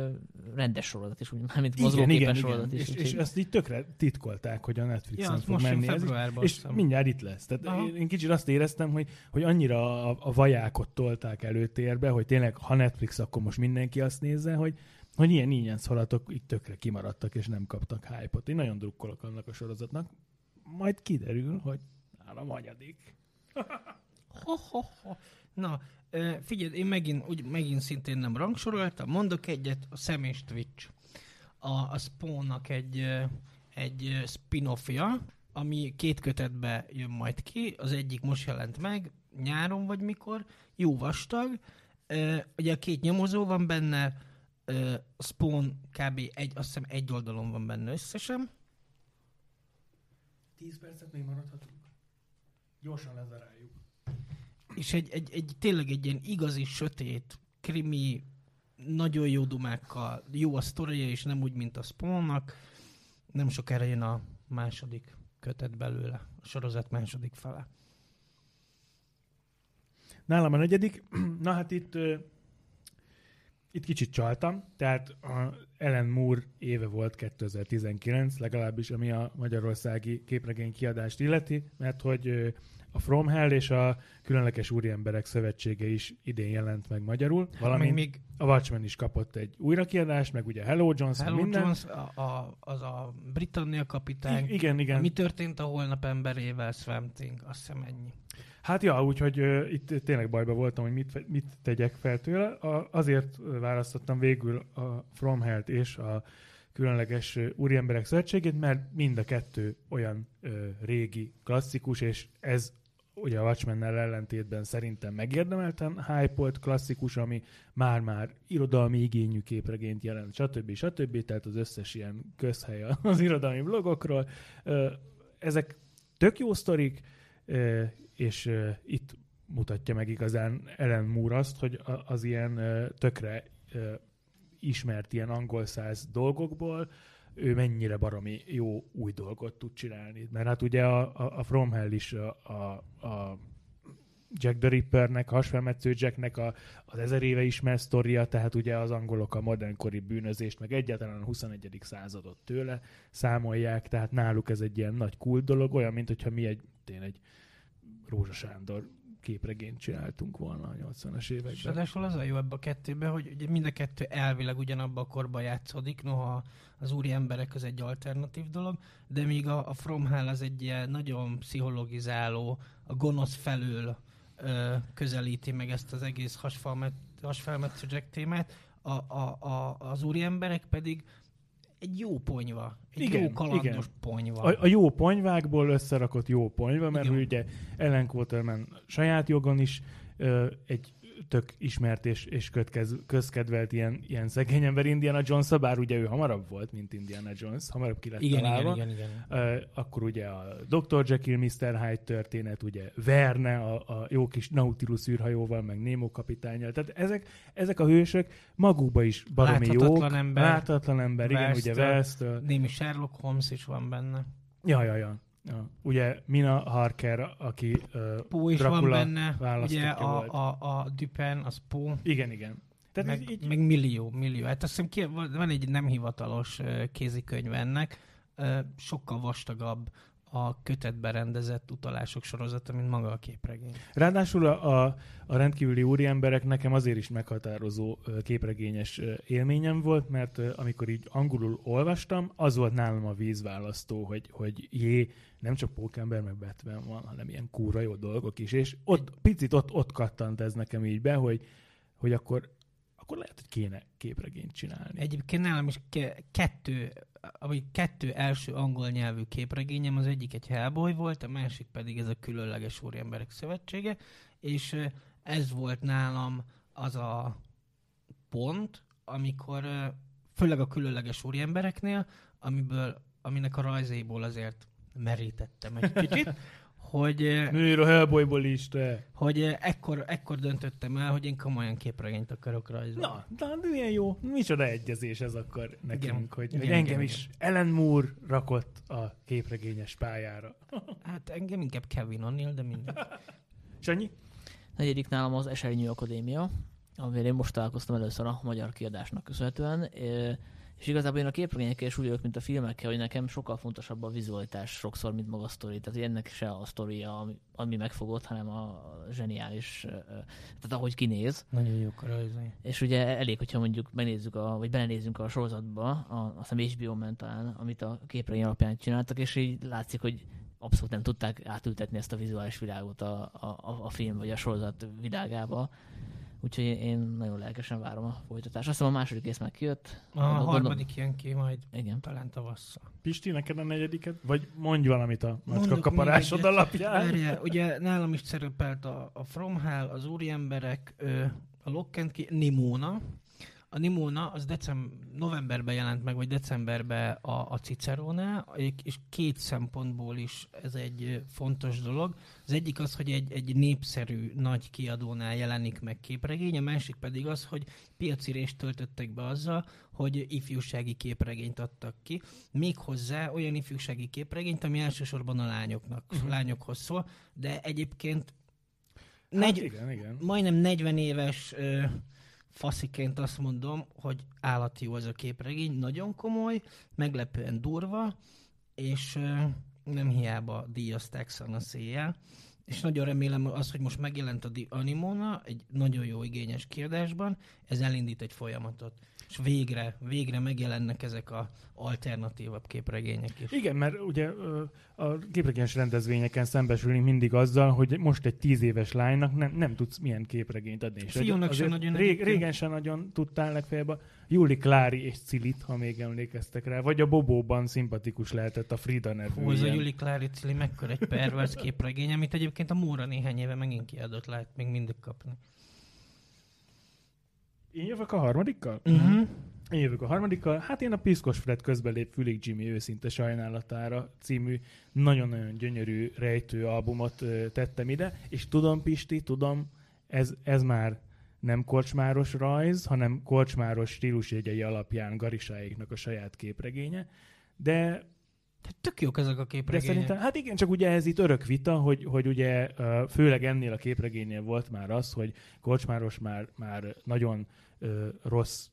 [SPEAKER 4] rendes sorozat is, úgy, mármint mozgóképes sorozat
[SPEAKER 2] is. És, és ezt így tökre titkolták, hogy a Netflixen ja, fog menni. Ez, és hiszem. mindjárt itt lesz. Tehát én, én kicsit azt éreztem, hogy, hogy annyira a, a vajákot tolták előtérbe, hogy tényleg, ha Netflix, akkor most mindenki azt nézze, hogy, hogy ilyen ingyen szolatok itt tökre kimaradtak, és nem kaptak hype-ot. Én nagyon drukkolok annak a sorozatnak. Majd kiderül, hogy nálam hanyadik.
[SPEAKER 3] Na, Figyelj, én megint, úgy, megint szintén nem rangsoroltam, mondok egyet, a Sam és Twitch. A, a Spawn-nak egy, egy spin-offja, ami két kötetbe jön majd ki, az egyik most jelent meg, nyáron vagy mikor, jó vastag, ugye a két nyomozó van benne, a Spawn kb. Egy, azt hiszem egy oldalon van benne összesen.
[SPEAKER 2] 10 percet még maradhatunk. Gyorsan lezaráljuk.
[SPEAKER 3] És egy, egy, egy, tényleg egy ilyen igazi, sötét, krimi, nagyon jó dumákkal, jó a sztoria, és nem úgy, mint a Spawnnak. Nem sokára jön a második kötet belőle, a sorozat második fele.
[SPEAKER 2] Nálam a negyedik, na hát itt, itt kicsit csaltam, tehát a Ellen Moore éve volt 2019, legalábbis ami a magyarországi képregény kiadást illeti, mert hogy a From Hell és a Különleges Úriemberek Szövetsége is idén jelent meg magyarul, valamint még a Watchmen is kapott egy újrakiadást, meg ugye Hello Jones,
[SPEAKER 3] Hello
[SPEAKER 2] minden.
[SPEAKER 3] Jones, a, a, az a Britannia kapitány.
[SPEAKER 2] I- igen, igen.
[SPEAKER 3] Mi történt a holnap emberével, Swamp Thing, azt hiszem ennyi.
[SPEAKER 2] Hát ja, úgyhogy uh, itt tényleg bajba voltam, hogy mit, mit tegyek fel tőle. A, azért választottam végül a From Hell-t és a különleges úriemberek szövetségét, mert mind a kettő olyan uh, régi klasszikus, és ez ugye a Watchmen-nel ellentétben szerintem megérdemelten hype klasszikus, ami már-már irodalmi igényű képregényt jelent, stb. stb. Tehát az összes ilyen közhely az irodalmi blogokról. Ezek tök jó sztorik, és itt mutatja meg igazán Ellen Moore azt, hogy az ilyen tökre ismert ilyen angol száz dolgokból ő mennyire baromi jó új dolgot tud csinálni. Mert hát ugye a, a, a From Hell is a, a, a Jack the Rippernek, hasfelmetsző Jacknek a, az ezer éve ismert sztoria, tehát ugye az angolok a modernkori bűnözést, meg egyáltalán a 21. századot tőle számolják, tehát náluk ez egy ilyen nagy kult dolog, olyan, mint hogyha mi egy, tényleg egy Rózsa Sándor képregényt csináltunk volna a 80-as években. És
[SPEAKER 3] ráadásul az a jó ebbe a kettőben, hogy ugye mind a kettő elvileg ugyanabba a korban játszódik, noha az úri emberek az egy alternatív dolog, de míg a, a From Hell az egy ilyen nagyon pszichologizáló, a gonosz felől ö, közelíti meg ezt az egész hasfelmet, Jack témát, a, a, a, az úri emberek pedig egy jó ponyva. Egy igen, jó kalandos igen. ponyva.
[SPEAKER 2] A, a jó ponyvákból összerakott jó ponyva, mert igen. ugye Ellen Quaterman saját jogon is ö, egy tök ismert és, és kötkez, közkedvelt ilyen, ilyen szegény ember Indiana jones bár ugye ő hamarabb volt, mint Indiana Jones, hamarabb ki lett
[SPEAKER 3] igen,
[SPEAKER 2] találva.
[SPEAKER 3] Igen, igen,
[SPEAKER 2] igen. Uh, akkor ugye a Dr. Jekyll, Mr. Hyde történet, ugye Verne, a, a jó kis Nautilus űrhajóval, meg Nemo kapitányjal. Tehát ezek, ezek a hősök magukba is baromi jók.
[SPEAKER 3] ember.
[SPEAKER 2] Láthatatlan ember, igen, ugye West.
[SPEAKER 3] Némi Sherlock Holmes is van benne.
[SPEAKER 2] Ja, ja, ja. Ugye Mina Harker, aki uh, Pó is Dracula van benne,
[SPEAKER 3] ugye a, a, a Dupin, az Pó.
[SPEAKER 2] Igen, igen.
[SPEAKER 3] Tehát meg, így... meg millió, millió. Hát azt hiszem, ki, van egy nem hivatalos kézikönyv ennek, sokkal vastagabb a kötetbe rendezett utalások sorozata, mint maga a képregény.
[SPEAKER 2] Ráadásul a, a, a rendkívüli úriemberek nekem azért is meghatározó képregényes élményem volt, mert amikor így angolul olvastam, az volt nálam a vízválasztó, hogy, hogy jé, nem csak Pókember meg Batman van, hanem ilyen kúra jó dolgok is, és ott, picit ott, ott kattant ez nekem így be, hogy, hogy akkor akkor lehet, hogy kéne képregényt csinálni.
[SPEAKER 3] Egyébként nálam is ke- kettő, vagy kettő első angol nyelvű képregényem, az egyik egy Hellboy volt, a másik pedig ez a különleges úriemberek szövetsége, és ez volt nálam az a pont, amikor főleg a különleges úriembereknél, amiből, aminek a rajzaiból azért merítettem egy kicsit, hogy...
[SPEAKER 2] Nőr a Hellboyból is, te.
[SPEAKER 3] Hogy ekkor, ekkor döntöttem el, hogy én komolyan képregényt akarok rajzolni.
[SPEAKER 2] Na, de milyen jó. Micsoda egyezés ez akkor nekünk, igen, hogy, igen, hogy engem igen, is igen. Ellen Moore rakott a képregényes pályára.
[SPEAKER 3] Hát engem inkább Kevin O'Neill, de mindegy.
[SPEAKER 2] Sanyi?
[SPEAKER 4] Negyedik nálam az Esernyő Akadémia, amivel én most találkoztam először a magyar kiadásnak köszönhetően. És igazából én a képregényekkel is úgy vagyok, mint a filmekkel, hogy nekem sokkal fontosabb a vizualitás sokszor, mint maga a sztori. Tehát ennek se a sztoria, ami, ami megfogott, hanem a zseniális, tehát ahogy kinéz.
[SPEAKER 3] Nagyon jó rajzai.
[SPEAKER 4] És ugye elég, hogyha mondjuk megnézzük, a, vagy belenézzünk a sorozatba, a, azt hiszem HBO ment talán, amit a képregény alapján csináltak, és így látszik, hogy abszolút nem tudták átültetni ezt a vizuális világot a, a, a film vagy a sorozat világába. Úgyhogy én nagyon lelkesen várom a folytatást. Azt hiszem a második rész már kijött.
[SPEAKER 3] A Gondol... harmadik jön ki majd Igen. talán tavasszal.
[SPEAKER 2] Pisti, neked a negyediket? Vagy mondj valamit a macska kaparásod alapján.
[SPEAKER 3] Várja, ugye nálam is szerepelt a, a From Hell, az úriemberek, a Lock and Key, Nimona, A Nimona az decem, novemberben jelent meg, vagy decemberben a, a Cicerone, és két szempontból is ez egy fontos dolog. Az egyik az, hogy egy, egy népszerű nagy kiadónál jelenik meg képregény, a másik pedig az, hogy piaci részt töltöttek be azzal, hogy ifjúsági képregényt adtak ki. Méghozzá olyan ifjúsági képregényt, ami elsősorban a lányoknak, uh-huh. lányokhoz szól, de egyébként
[SPEAKER 2] Hát negy, igen, igen.
[SPEAKER 3] majdnem 40 éves ö, fasziként azt mondom, hogy állati jó az a képregény, nagyon komoly, meglepően durva, és nem hiába díjazták széjjel. És nagyon remélem az, hogy most megjelent a Animona egy nagyon jó igényes kiadásban, ez elindít egy folyamatot és végre, végre megjelennek ezek a alternatívabb képregények is.
[SPEAKER 2] Igen, mert ugye a képregényes rendezvényeken szembesülünk mindig azzal, hogy most egy tíz éves lánynak nem, nem tudsz milyen képregényt adni.
[SPEAKER 3] Fiúnak sem nagyon
[SPEAKER 2] rég, régen sem nagyon tudtál legfeljebb a Juli Klári és Cilit, ha még emlékeztek rá, vagy a Bobóban szimpatikus lehetett a Frida nevű.
[SPEAKER 3] Hú, ez a Juli Klári Cili mekkora egy pervers képregény, amit egyébként a Móra néhány éve megint kiadott, lehet még mindig kapni.
[SPEAKER 2] Én jövök a harmadikkal?
[SPEAKER 3] Uh-huh.
[SPEAKER 2] Én jövök a harmadikkal. Hát én a Piszkos Fred közbelép Fülig Jimmy őszinte sajnálatára című nagyon-nagyon gyönyörű rejtő albumot tettem ide, és tudom, Pisti, tudom, ez, ez már nem korcsmáros rajz, hanem korcsmáros stílusjegyei alapján Garisáéknak a saját képregénye, de
[SPEAKER 3] tehát tök jók ezek a képregények.
[SPEAKER 2] De szerintem, hát igen, csak ugye ez itt örök vita, hogy, hogy ugye főleg ennél a képregénynél volt már az, hogy Kocsmáros már, már nagyon rossz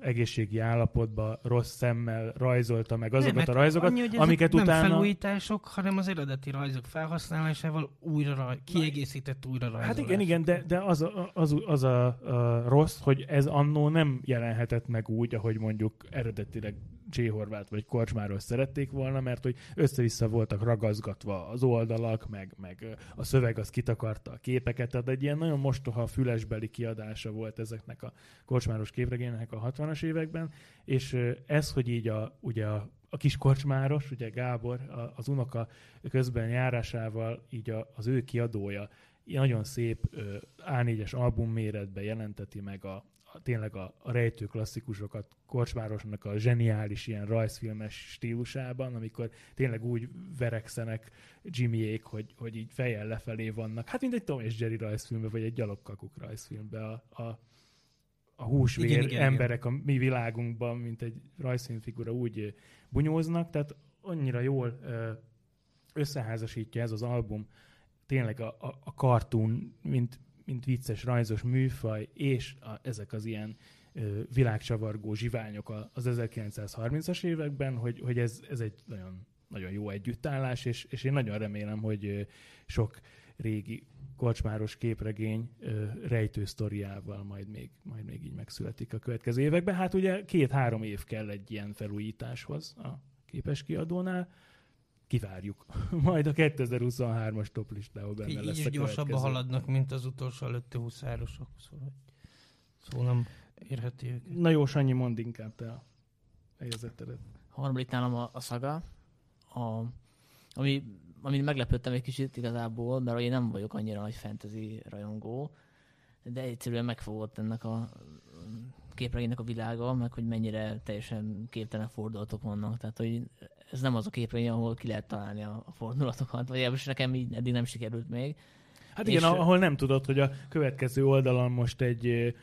[SPEAKER 2] egészségi állapotban, rossz szemmel rajzolta meg azokat nem, a rajzokat, annyi, amiket
[SPEAKER 3] nem
[SPEAKER 2] utána...
[SPEAKER 3] Nem felújítások, hanem az eredeti rajzok felhasználásával újra raj... kiegészített újra rajzolás.
[SPEAKER 2] Hát igen, igen, de, de az, a, az, az a, a rossz, hogy ez annó nem jelenhetett meg úgy, ahogy mondjuk eredetileg J. Horváth vagy Korcsmáros szerették volna, mert hogy össze-vissza voltak ragazgatva az oldalak, meg, meg a szöveg az kitakarta a képeket, tehát egy ilyen nagyon mostoha fülesbeli kiadása volt ezeknek a Korcsmáros képregénynek a 60-as években, és ez, hogy így a, ugye a, a kis korcsmáros, ugye Gábor, az unoka közben járásával így az ő kiadója nagyon szép A4-es album méretben jelenteti meg a, tényleg a, a rejtő klasszikusokat Korcsmárosnak a zseniális ilyen rajzfilmes stílusában, amikor tényleg úgy verekszenek Jimmyék, hogy, hogy így fejjel lefelé vannak. Hát mint egy Tom és Jerry rajzfilmbe, vagy egy gyalogkakuk rajzfilmbe a, a, a húsvér igen, igen, emberek igen. a mi világunkban, mint egy rajzfilmfigura úgy bunyóznak, tehát annyira jól összeházasítja ez az album tényleg a, a, a cartoon, mint mint vicces, rajzos műfaj, és a, ezek az ilyen ö, világcsavargó zsiványok az 1930-as években, hogy, hogy ez, ez egy nagyon, nagyon jó együttállás, és, és én nagyon remélem, hogy ö, sok régi korcsmáros képregény ö, rejtő sztoriával majd még, majd még így megszületik a következő években. Hát ugye két-három év kell egy ilyen felújításhoz a képes kiadónál, kivárjuk. Majd a 2023-as toplistából benne
[SPEAKER 3] így,
[SPEAKER 2] lesz
[SPEAKER 3] így
[SPEAKER 2] a
[SPEAKER 3] gyorsabban haladnak, mint az utolsó előtti 23-osok, szóval, szóval nem érheti őket.
[SPEAKER 2] Na jó, Sanyi, mondd inkább te a helyzetedet.
[SPEAKER 4] Harmadik nálam a, a szaga, a, ami, ami meglepődtem egy kicsit igazából, mert én nem vagyok annyira nagy fantasy rajongó, de egyszerűen megfogott ennek a képregénynek a világa, meg hogy mennyire teljesen képtelen fordulatok vannak. Tehát, hogy ez nem az a képregény, ahol ki lehet találni a, fordulatokat, vagy ebből nekem így eddig nem sikerült még.
[SPEAKER 2] Hát igen, és... ahol nem tudod, hogy a következő oldalon most egy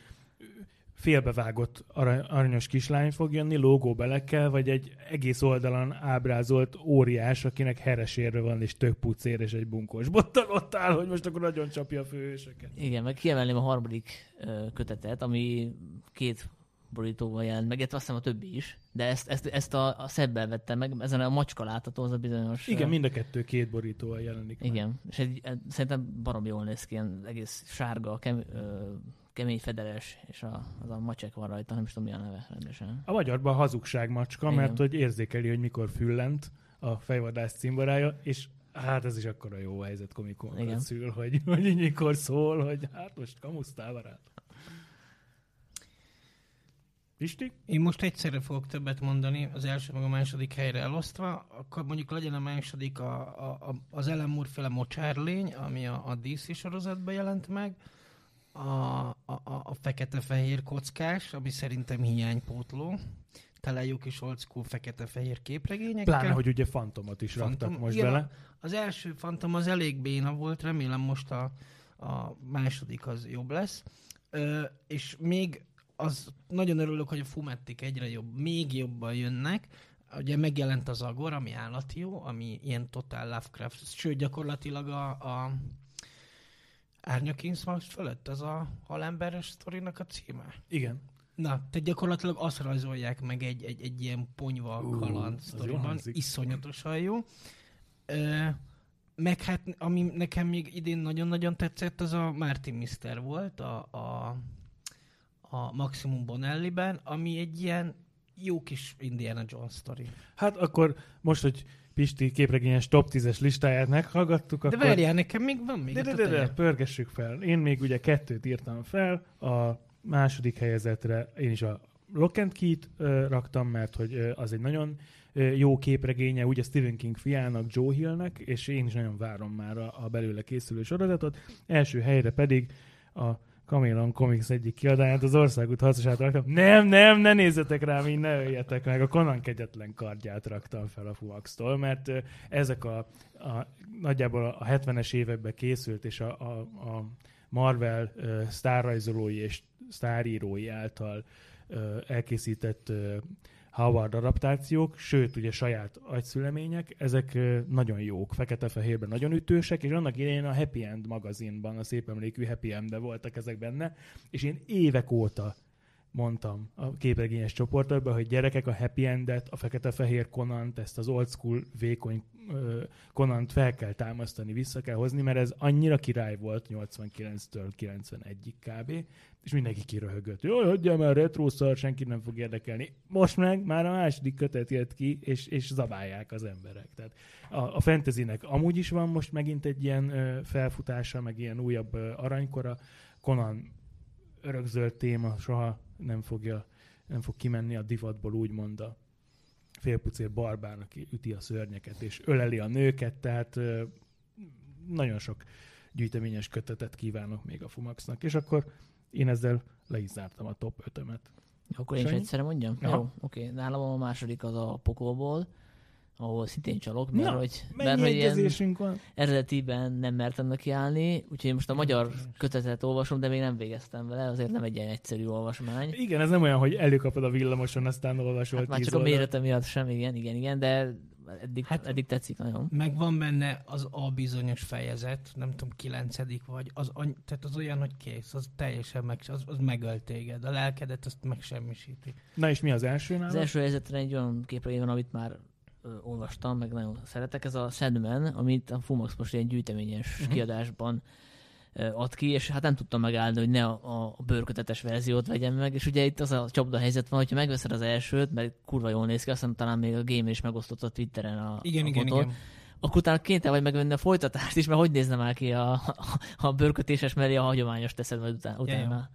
[SPEAKER 2] félbevágott aranyos kislány fog jönni, lógóbelekkel, vagy egy egész oldalon ábrázolt óriás, akinek heresérve van, és tök pucér, és egy bunkós bottal ott áll, hogy most akkor nagyon csapja a főhősöket.
[SPEAKER 4] Igen, meg kiemelném a harmadik kötetet, ami két borítóval jelent meg, illetve azt hiszem a többi is, de ezt, ezt, ezt a, a szebbel vettem meg, ezen a macska látható, az a bizonyos...
[SPEAKER 2] Igen, mind a kettő két borítóval jelenik
[SPEAKER 4] Igen, meg. és egy, szerintem barom jól néz ki, ilyen egész sárga, kem, ö, kemény fedeles, és a, az a macsek van rajta, nem is tudom mi a neve rendesen.
[SPEAKER 2] A magyarban hazugság macska, Igen. mert hogy érzékeli, hogy mikor füllent a fejvadász cimborája, és hát ez is akkor a jó helyzet komikon szül, hogy, hogy mikor szól, hogy hát most kamusztál barát. Pisti?
[SPEAKER 3] Én most egyszerre fogok többet mondani, az első meg a második helyre elosztva, akkor mondjuk legyen a második a, a, a, az Ellen Moore féle mocsárlény, ami a, a DC sorozatban jelent meg, a, a, a fekete-fehér kockás, ami szerintem hiánypótló. Tele jó kis old school fekete-fehér képregényekkel.
[SPEAKER 2] Pláne, hogy ugye Fantomot is Phantom, raktak most igen, bele.
[SPEAKER 3] Az első Phantom az elég béna volt, remélem most a, a második az jobb lesz. Ö, és még az nagyon örülök, hogy a Fumettik egyre jobb, még jobban jönnek. Ugye megjelent az Agor, ami állati jó, ami ilyen Total Lovecraft, sőt gyakorlatilag a, a Árnyakinszmax fölött ez a halemberes sztorinak a címe?
[SPEAKER 2] Igen.
[SPEAKER 3] Na, tehát gyakorlatilag azt rajzolják meg egy, egy, egy ilyen ponyva uh, kaland sztoriban, iszonyatosan jó. Ö, meg hát, ami nekem még idén nagyon-nagyon tetszett, az a Martin Mister volt a, a, a Maximum Bonelli-ben, ami egy ilyen jó kis Indiana Jones sztori.
[SPEAKER 2] Hát akkor most, hogy Pisti képregényes top 10-es listáját meghallgattuk,
[SPEAKER 3] de
[SPEAKER 2] akkor...
[SPEAKER 3] De várjál, nekem még van még.
[SPEAKER 2] De, de, de, de, pörgessük fel. Én még ugye kettőt írtam fel, a második helyezetre én is a Lock and Key-t uh, raktam, mert hogy uh, az egy nagyon uh, jó képregénye, ugye Stephen King fiának, Joe Hillnek, és én is nagyon várom már a, a belőle készülő sorozatot. Első helyre pedig a Kamilon Comics egyik kiadását, az országút harcosát raktam. Nem, nem, ne nézzetek rám, így ne öljetek meg. A Conan kegyetlen kardját raktam fel a Fuax-tól, mert ezek a, a nagyjából a 70-es években készült, és a, a, a Marvel uh, sztárrajzolói és sztárírói által uh, elkészített uh, Howard adaptációk, sőt, ugye saját agyszülemények, ezek nagyon jók, fekete-fehérben nagyon ütősek, és annak idején a Happy End magazinban, a szép emlékű Happy End voltak ezek benne, és én évek óta mondtam a képregényes csoportokban, hogy gyerekek a Happy Endet, a fekete-fehér Konant, ezt az old school vékony Konant fel kell támasztani, vissza kell hozni, mert ez annyira király volt 89-től 91-ig kb. És mindenki kiröhögött. Jaj, hagyjál már retrószar, senki nem fog érdekelni. Most meg már a második kötet jött ki, és, és zabálják az emberek. Tehát a, a fantasynek amúgy is van most megint egy ilyen ö, felfutása, meg ilyen újabb ö, aranykora. Conan örökzöld téma, soha nem fogja nem fog kimenni a divatból, úgymond a félpucér barbár, aki üti a szörnyeket és öleli a nőket, tehát nagyon sok gyűjteményes kötetet kívánok még a Fumaxnak, és akkor én ezzel le is zártam a top 5-ömet.
[SPEAKER 4] Akkor én is egyszerre mondjam? Aha. Jó, oké. Nálam a második az a pokolból, ahol szintén csalok, mert
[SPEAKER 2] Na,
[SPEAKER 4] hogy,
[SPEAKER 2] mert, hogy ilyen van?
[SPEAKER 4] eredetiben nem mertem neki állni, úgyhogy most a magyar kötetet olvasom, de még nem végeztem vele, azért nem egy ilyen egyszerű olvasmány.
[SPEAKER 2] Igen, ez nem olyan, hogy előkapod a villamoson, aztán olvasol
[SPEAKER 4] hát már csak a mérete miatt sem, igen, igen, igen, de eddig, hát eddig tetszik nagyon.
[SPEAKER 3] Megvan benne az a bizonyos fejezet, nem tudom, kilencedik vagy, az, tehát az olyan, hogy kész, az teljesen meg, az, az megölt téged, a lelkedet azt megsemmisíti.
[SPEAKER 2] Na és mi az első nálad?
[SPEAKER 4] Az első fejezetre egy olyan képre van, amit már ö, olvastam, meg nagyon szeretek, ez a Sandman, amit a Fumax most egy gyűjteményes uh-huh. kiadásban ad ki, és hát nem tudtam megállni, hogy ne a, a bőrkötetes verziót vegyem meg, és ugye itt az a csapda helyzet van, hogyha megveszed az elsőt, mert kurva jól néz ki, aztán talán még a game is megosztott a Twitteren a,
[SPEAKER 3] igen,
[SPEAKER 4] a
[SPEAKER 3] igen, fotót, igen.
[SPEAKER 4] akkor utána kénytelen vagy megvenni a folytatást is, mert hogy nézne már ki a, a, a bőrkötéses mellé a hagyományos teszed majd utána. utána. Ja,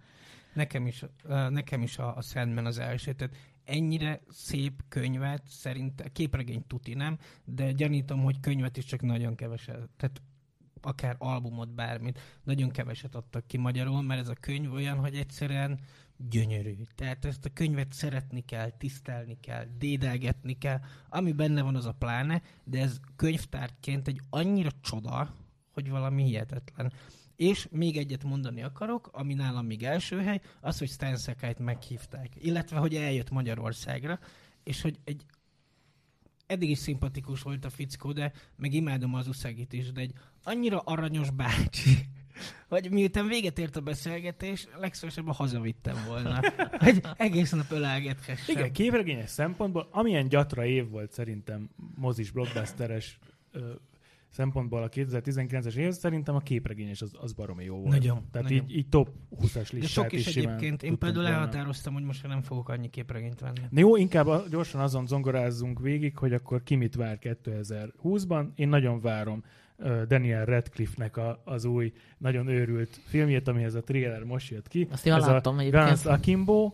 [SPEAKER 3] nekem is, nekem is a, a Sandman az első, tehát ennyire szép könyvet szerint, képregény tuti nem, de gyanítom, hogy könyvet is csak nagyon keveset. Tehát akár albumot, bármit, nagyon keveset adtak ki magyarul, mert ez a könyv olyan, hogy egyszerűen gyönyörű. Tehát ezt a könyvet szeretni kell, tisztelni kell, dédelgetni kell. Ami benne van, az a pláne, de ez könyvtárként egy annyira csoda, hogy valami hihetetlen. És még egyet mondani akarok, ami nálam még első hely, az, hogy Stan Sakai-t meghívták. Illetve, hogy eljött Magyarországra, és hogy egy eddig is szimpatikus volt a fickó, de meg imádom az uszagit is, de egy annyira aranyos bácsi, hogy miután véget ért a beszélgetés, legszorosabban hazavittem volna. hogy egész nap ölelgethessem.
[SPEAKER 2] Igen, képregényes szempontból, amilyen gyatra év volt szerintem mozis, blockbusteres szempontból a 2019-es év, szerintem a képregényes az, az baromi jó volt.
[SPEAKER 3] Nagyon.
[SPEAKER 2] Tehát
[SPEAKER 3] nagyon.
[SPEAKER 2] Így, így top 20-as listát De
[SPEAKER 3] sok
[SPEAKER 2] is,
[SPEAKER 3] is egyébként. Én például elhatároztam, hogy most nem fogok annyi képregényt venni.
[SPEAKER 2] Na jó, inkább gyorsan azon zongorázzunk végig, hogy akkor ki mit vár 2020-ban. Én nagyon várom Daniel Radcliffe-nek a, az új, nagyon őrült filmjét, amihez a trailer most jött ki.
[SPEAKER 4] Azt én Ez láttam
[SPEAKER 2] a Guns Akimbo.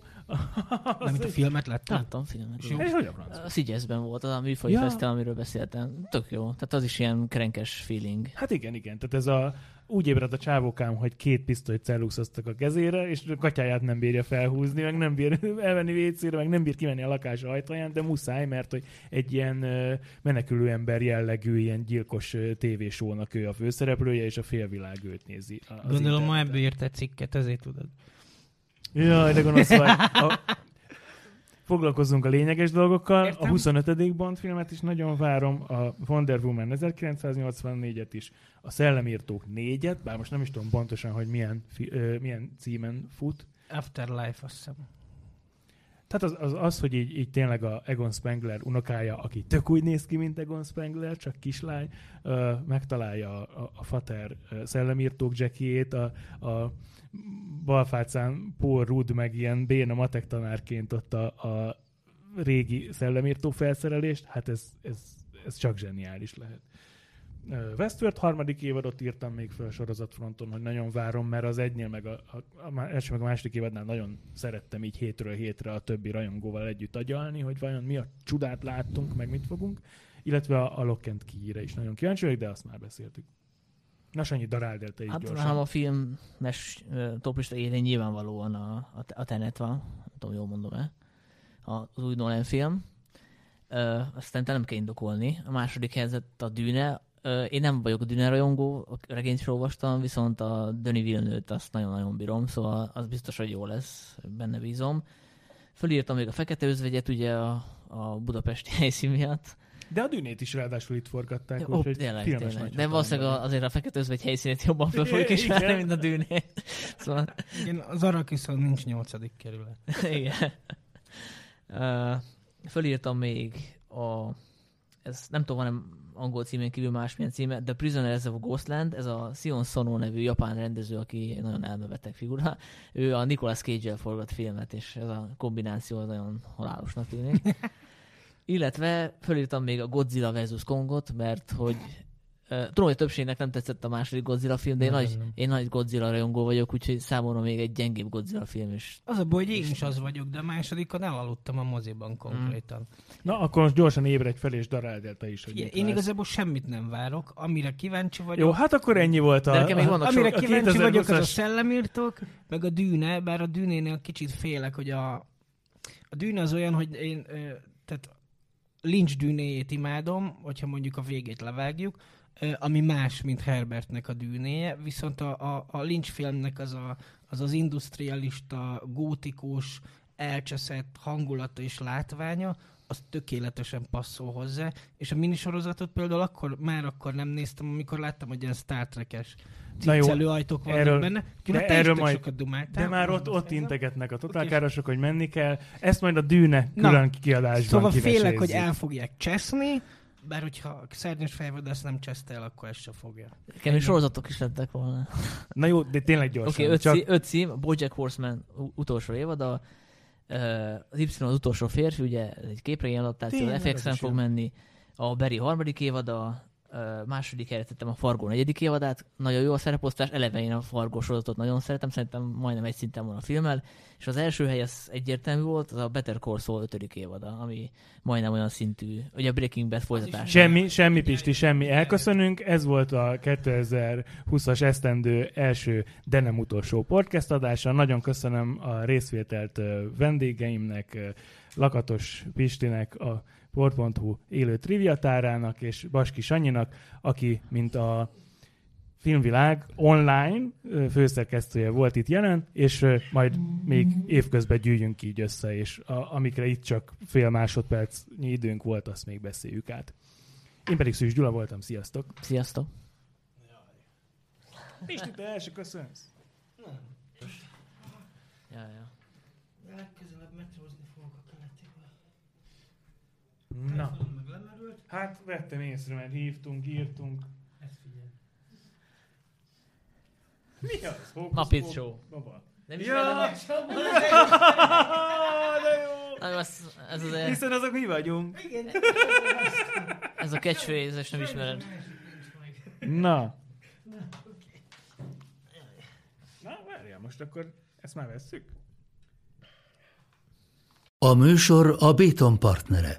[SPEAKER 3] Nem, mint a filmet láttam?
[SPEAKER 4] Láttam filmet.
[SPEAKER 2] És hogy a
[SPEAKER 4] Szigyeszben volt az a műfaj ja. fesztivál, amiről beszéltem. Tök jó. Tehát az is ilyen krenkes feeling.
[SPEAKER 2] Hát igen, igen. Tehát ez a úgy ébredt a csávókám, hogy két pisztolyt celluxoztak a kezére, és a katyáját nem bírja felhúzni, meg nem bír elvenni vécére, meg nem bír kimenni a lakás ajtaján, de muszáj, mert hogy egy ilyen menekülő ember jellegű, ilyen gyilkos tévésónak ő a főszereplője, és a félvilág őt nézi.
[SPEAKER 3] Gondolom, ma ebből írt egy cikket, ezért tudod.
[SPEAKER 2] Jaj, de gonosz vagy. A, foglalkozzunk a lényeges dolgokkal. Értem. A 25. Bond filmet is nagyon várom, a Wonder Woman 1984-et is, a Szellemírtók 4-et, bár most nem is tudom pontosan, hogy milyen, fi, ö, milyen címen fut.
[SPEAKER 3] Afterlife, azt hiszem.
[SPEAKER 2] Tehát az, az, az hogy így, így tényleg a Egon Spengler unokája, aki tök úgy néz ki, mint Egon Spengler, csak kislány, ö, megtalálja a, a, a Fater szellemírtók jackiét, a, a balfácán Paul Rudd meg ilyen béna matek tanárként ott a, a régi szellemírtó felszerelést, hát ez, ez, ez csak zseniális lehet. Westworld harmadik évadot írtam még fel a sorozatfronton, hogy nagyon várom, mert az egynél meg a, a, a első meg a második évadnál nagyon szerettem így hétről hétre a többi rajongóval együtt agyalni, hogy vajon mi a csodát láttunk, meg mit fogunk, illetve a, a Lock and Key-re is nagyon kíváncsi vagyok, de azt már beszéltük. Na, Sanyi, daráld el te is
[SPEAKER 4] hát,
[SPEAKER 2] gyorsan.
[SPEAKER 4] a filmes toplista élén nyilvánvalóan a, a, a Tenet van, nem tudom, jól mondom-e, az új Nolan film. Ö, aztán nem kell indokolni. A második helyzet a Dűne. Ö, én nem vagyok a Dűne rajongó, a regényt is olvastam, viszont a Denis Villeneuve-t azt nagyon-nagyon bírom, szóval az biztos, hogy jó lesz, benne bízom. Fölírtam még a Fekete Özvegyet, ugye a, a budapesti helyszín miatt.
[SPEAKER 2] De a dűnét is ráadásul itt forgatták,
[SPEAKER 4] Ja, ó,
[SPEAKER 2] úgyhogy
[SPEAKER 4] tényleg,
[SPEAKER 2] filmes
[SPEAKER 4] tényleg.
[SPEAKER 2] nagy
[SPEAKER 4] De valószínűleg azért a Fekete Özvegy helyszínét jobban fel fogjuk ismerni, mint a Dűnét. Szóval
[SPEAKER 3] Igen, az Arakiszon nincs nyolcadik kerület.
[SPEAKER 4] Igen. Uh, fölírtam még a, ez nem tudom, van angol címén kívül másmilyen címe, The Prisoners of Ghostland, ez a Sion Sono nevű japán rendező, aki egy nagyon elmebeteg figura. Ő a Nicolas Cage-el forgat filmet, és ez a kombináció nagyon halálosnak tűnik. Illetve fölírtam még a Godzilla vs. Kongot, mert hogy Uh, tudom, hogy többségnek nem tetszett a második Godzilla film, de én,
[SPEAKER 3] Nem,
[SPEAKER 4] nagy,
[SPEAKER 3] nem.
[SPEAKER 4] én nagy Godzilla rajongó vagyok, úgyhogy számomra még egy gyengébb Godzilla film is.
[SPEAKER 3] Az a baj, hogy én is az vagyok, de a másodikon elaludtam a moziban konkrétan.
[SPEAKER 2] Na, akkor most gyorsan ébredj fel, és daráld el te is, hogy
[SPEAKER 3] én
[SPEAKER 2] vársz.
[SPEAKER 3] igazából semmit nem várok, amire kíváncsi vagyok.
[SPEAKER 2] Jó, hát akkor ennyi volt a...
[SPEAKER 4] De nekem még
[SPEAKER 2] a-
[SPEAKER 4] vannak
[SPEAKER 3] Amire
[SPEAKER 2] a
[SPEAKER 3] kíváncsi vagyok, az a
[SPEAKER 2] 2020-as
[SPEAKER 3] szellemírtók, meg a dűne, bár a dűnénél kicsit félek, hogy a, a dűne az olyan, hogy én, tehát Lynch dűnéjét imádom, hogyha mondjuk a végét levágjuk, ami más, mint Herbertnek a dűnéje, viszont a, a, a Lynch filmnek az, a, az az industrialista, gótikus, elcseszett hangulata és látványa, az tökéletesen passzol hozzá, és a minisorozatot például akkor, már akkor nem néztem, amikor láttam, hogy ilyen Star Trek-es
[SPEAKER 2] Na jó,
[SPEAKER 3] ciccelő ajtók vannak
[SPEAKER 2] erről-
[SPEAKER 3] benne.
[SPEAKER 2] de
[SPEAKER 3] De
[SPEAKER 2] erről majd-
[SPEAKER 3] sokat dumáltál.
[SPEAKER 2] De már ott, ott integetnek a
[SPEAKER 3] Oké.
[SPEAKER 2] totálkárosok, hogy menni kell. Ezt majd a dűne
[SPEAKER 3] Na,
[SPEAKER 2] külön kiadásban
[SPEAKER 3] Szóval félek, hogy el fogják cseszni, bár hogyha a szárnyas fejvadász nem cseszte el, akkor ezt se fogja.
[SPEAKER 4] Is sorozatok is lettek volna.
[SPEAKER 2] Na jó, de tényleg
[SPEAKER 4] Oké,
[SPEAKER 2] gyorsan.
[SPEAKER 4] okay, öt,
[SPEAKER 2] Csak
[SPEAKER 4] Csak... öt cím, a Bojack Horseman utolsó évad, a, az Y az utolsó férfi, ugye egy képregény adaptáció, FX-en fog menni, a Barry harmadik évada, ö, második helyre tettem a Fargo negyedik évadát, nagyon jó a szereposztás, eleve én a Fargo sorozatot nagyon szeretem, szerintem majdnem egy szinten van a filmmel, és az első hely az egyértelmű volt, az a Better Call Saul ötödik évada, ami majdnem olyan szintű, ugye a Breaking Bad folytatása.
[SPEAKER 2] Semmi, semmi Pisti, semmi. Elköszönünk. Ez volt a 2020-as esztendő első, de nem utolsó podcast adása. Nagyon köszönöm a részvételt vendégeimnek, Lakatos Pistinek, a Port.hu élő triviatárának és Baski Sanyinak, aki, mint a filmvilág online főszerkesztője volt itt jelen, és majd még évközben gyűjjünk így össze, és a, amikre itt csak fél másodpercnyi időnk volt, azt még beszéljük át. Én pedig Szűs Gyula voltam, sziasztok!
[SPEAKER 4] Sziasztok!
[SPEAKER 2] Pisti, te első köszönsz!
[SPEAKER 4] Ja, ja.
[SPEAKER 3] Legközelebb metrózni fogok a keletivel.
[SPEAKER 2] Na, hát vettem észre, mert hívtunk, írtunk. Mi az? Hókusz,
[SPEAKER 4] Muppet. Show.
[SPEAKER 2] Baba.
[SPEAKER 4] Nem
[SPEAKER 2] Ja!
[SPEAKER 4] ismered a...
[SPEAKER 2] De jó!
[SPEAKER 4] Nem, ez, ez, az,
[SPEAKER 2] Hiszen azok mi vagyunk.
[SPEAKER 4] ez a catchphrase, és nem ismered.
[SPEAKER 2] Na. Na, várjál, most akkor ezt már vesszük?
[SPEAKER 1] A műsor a Béton partnere.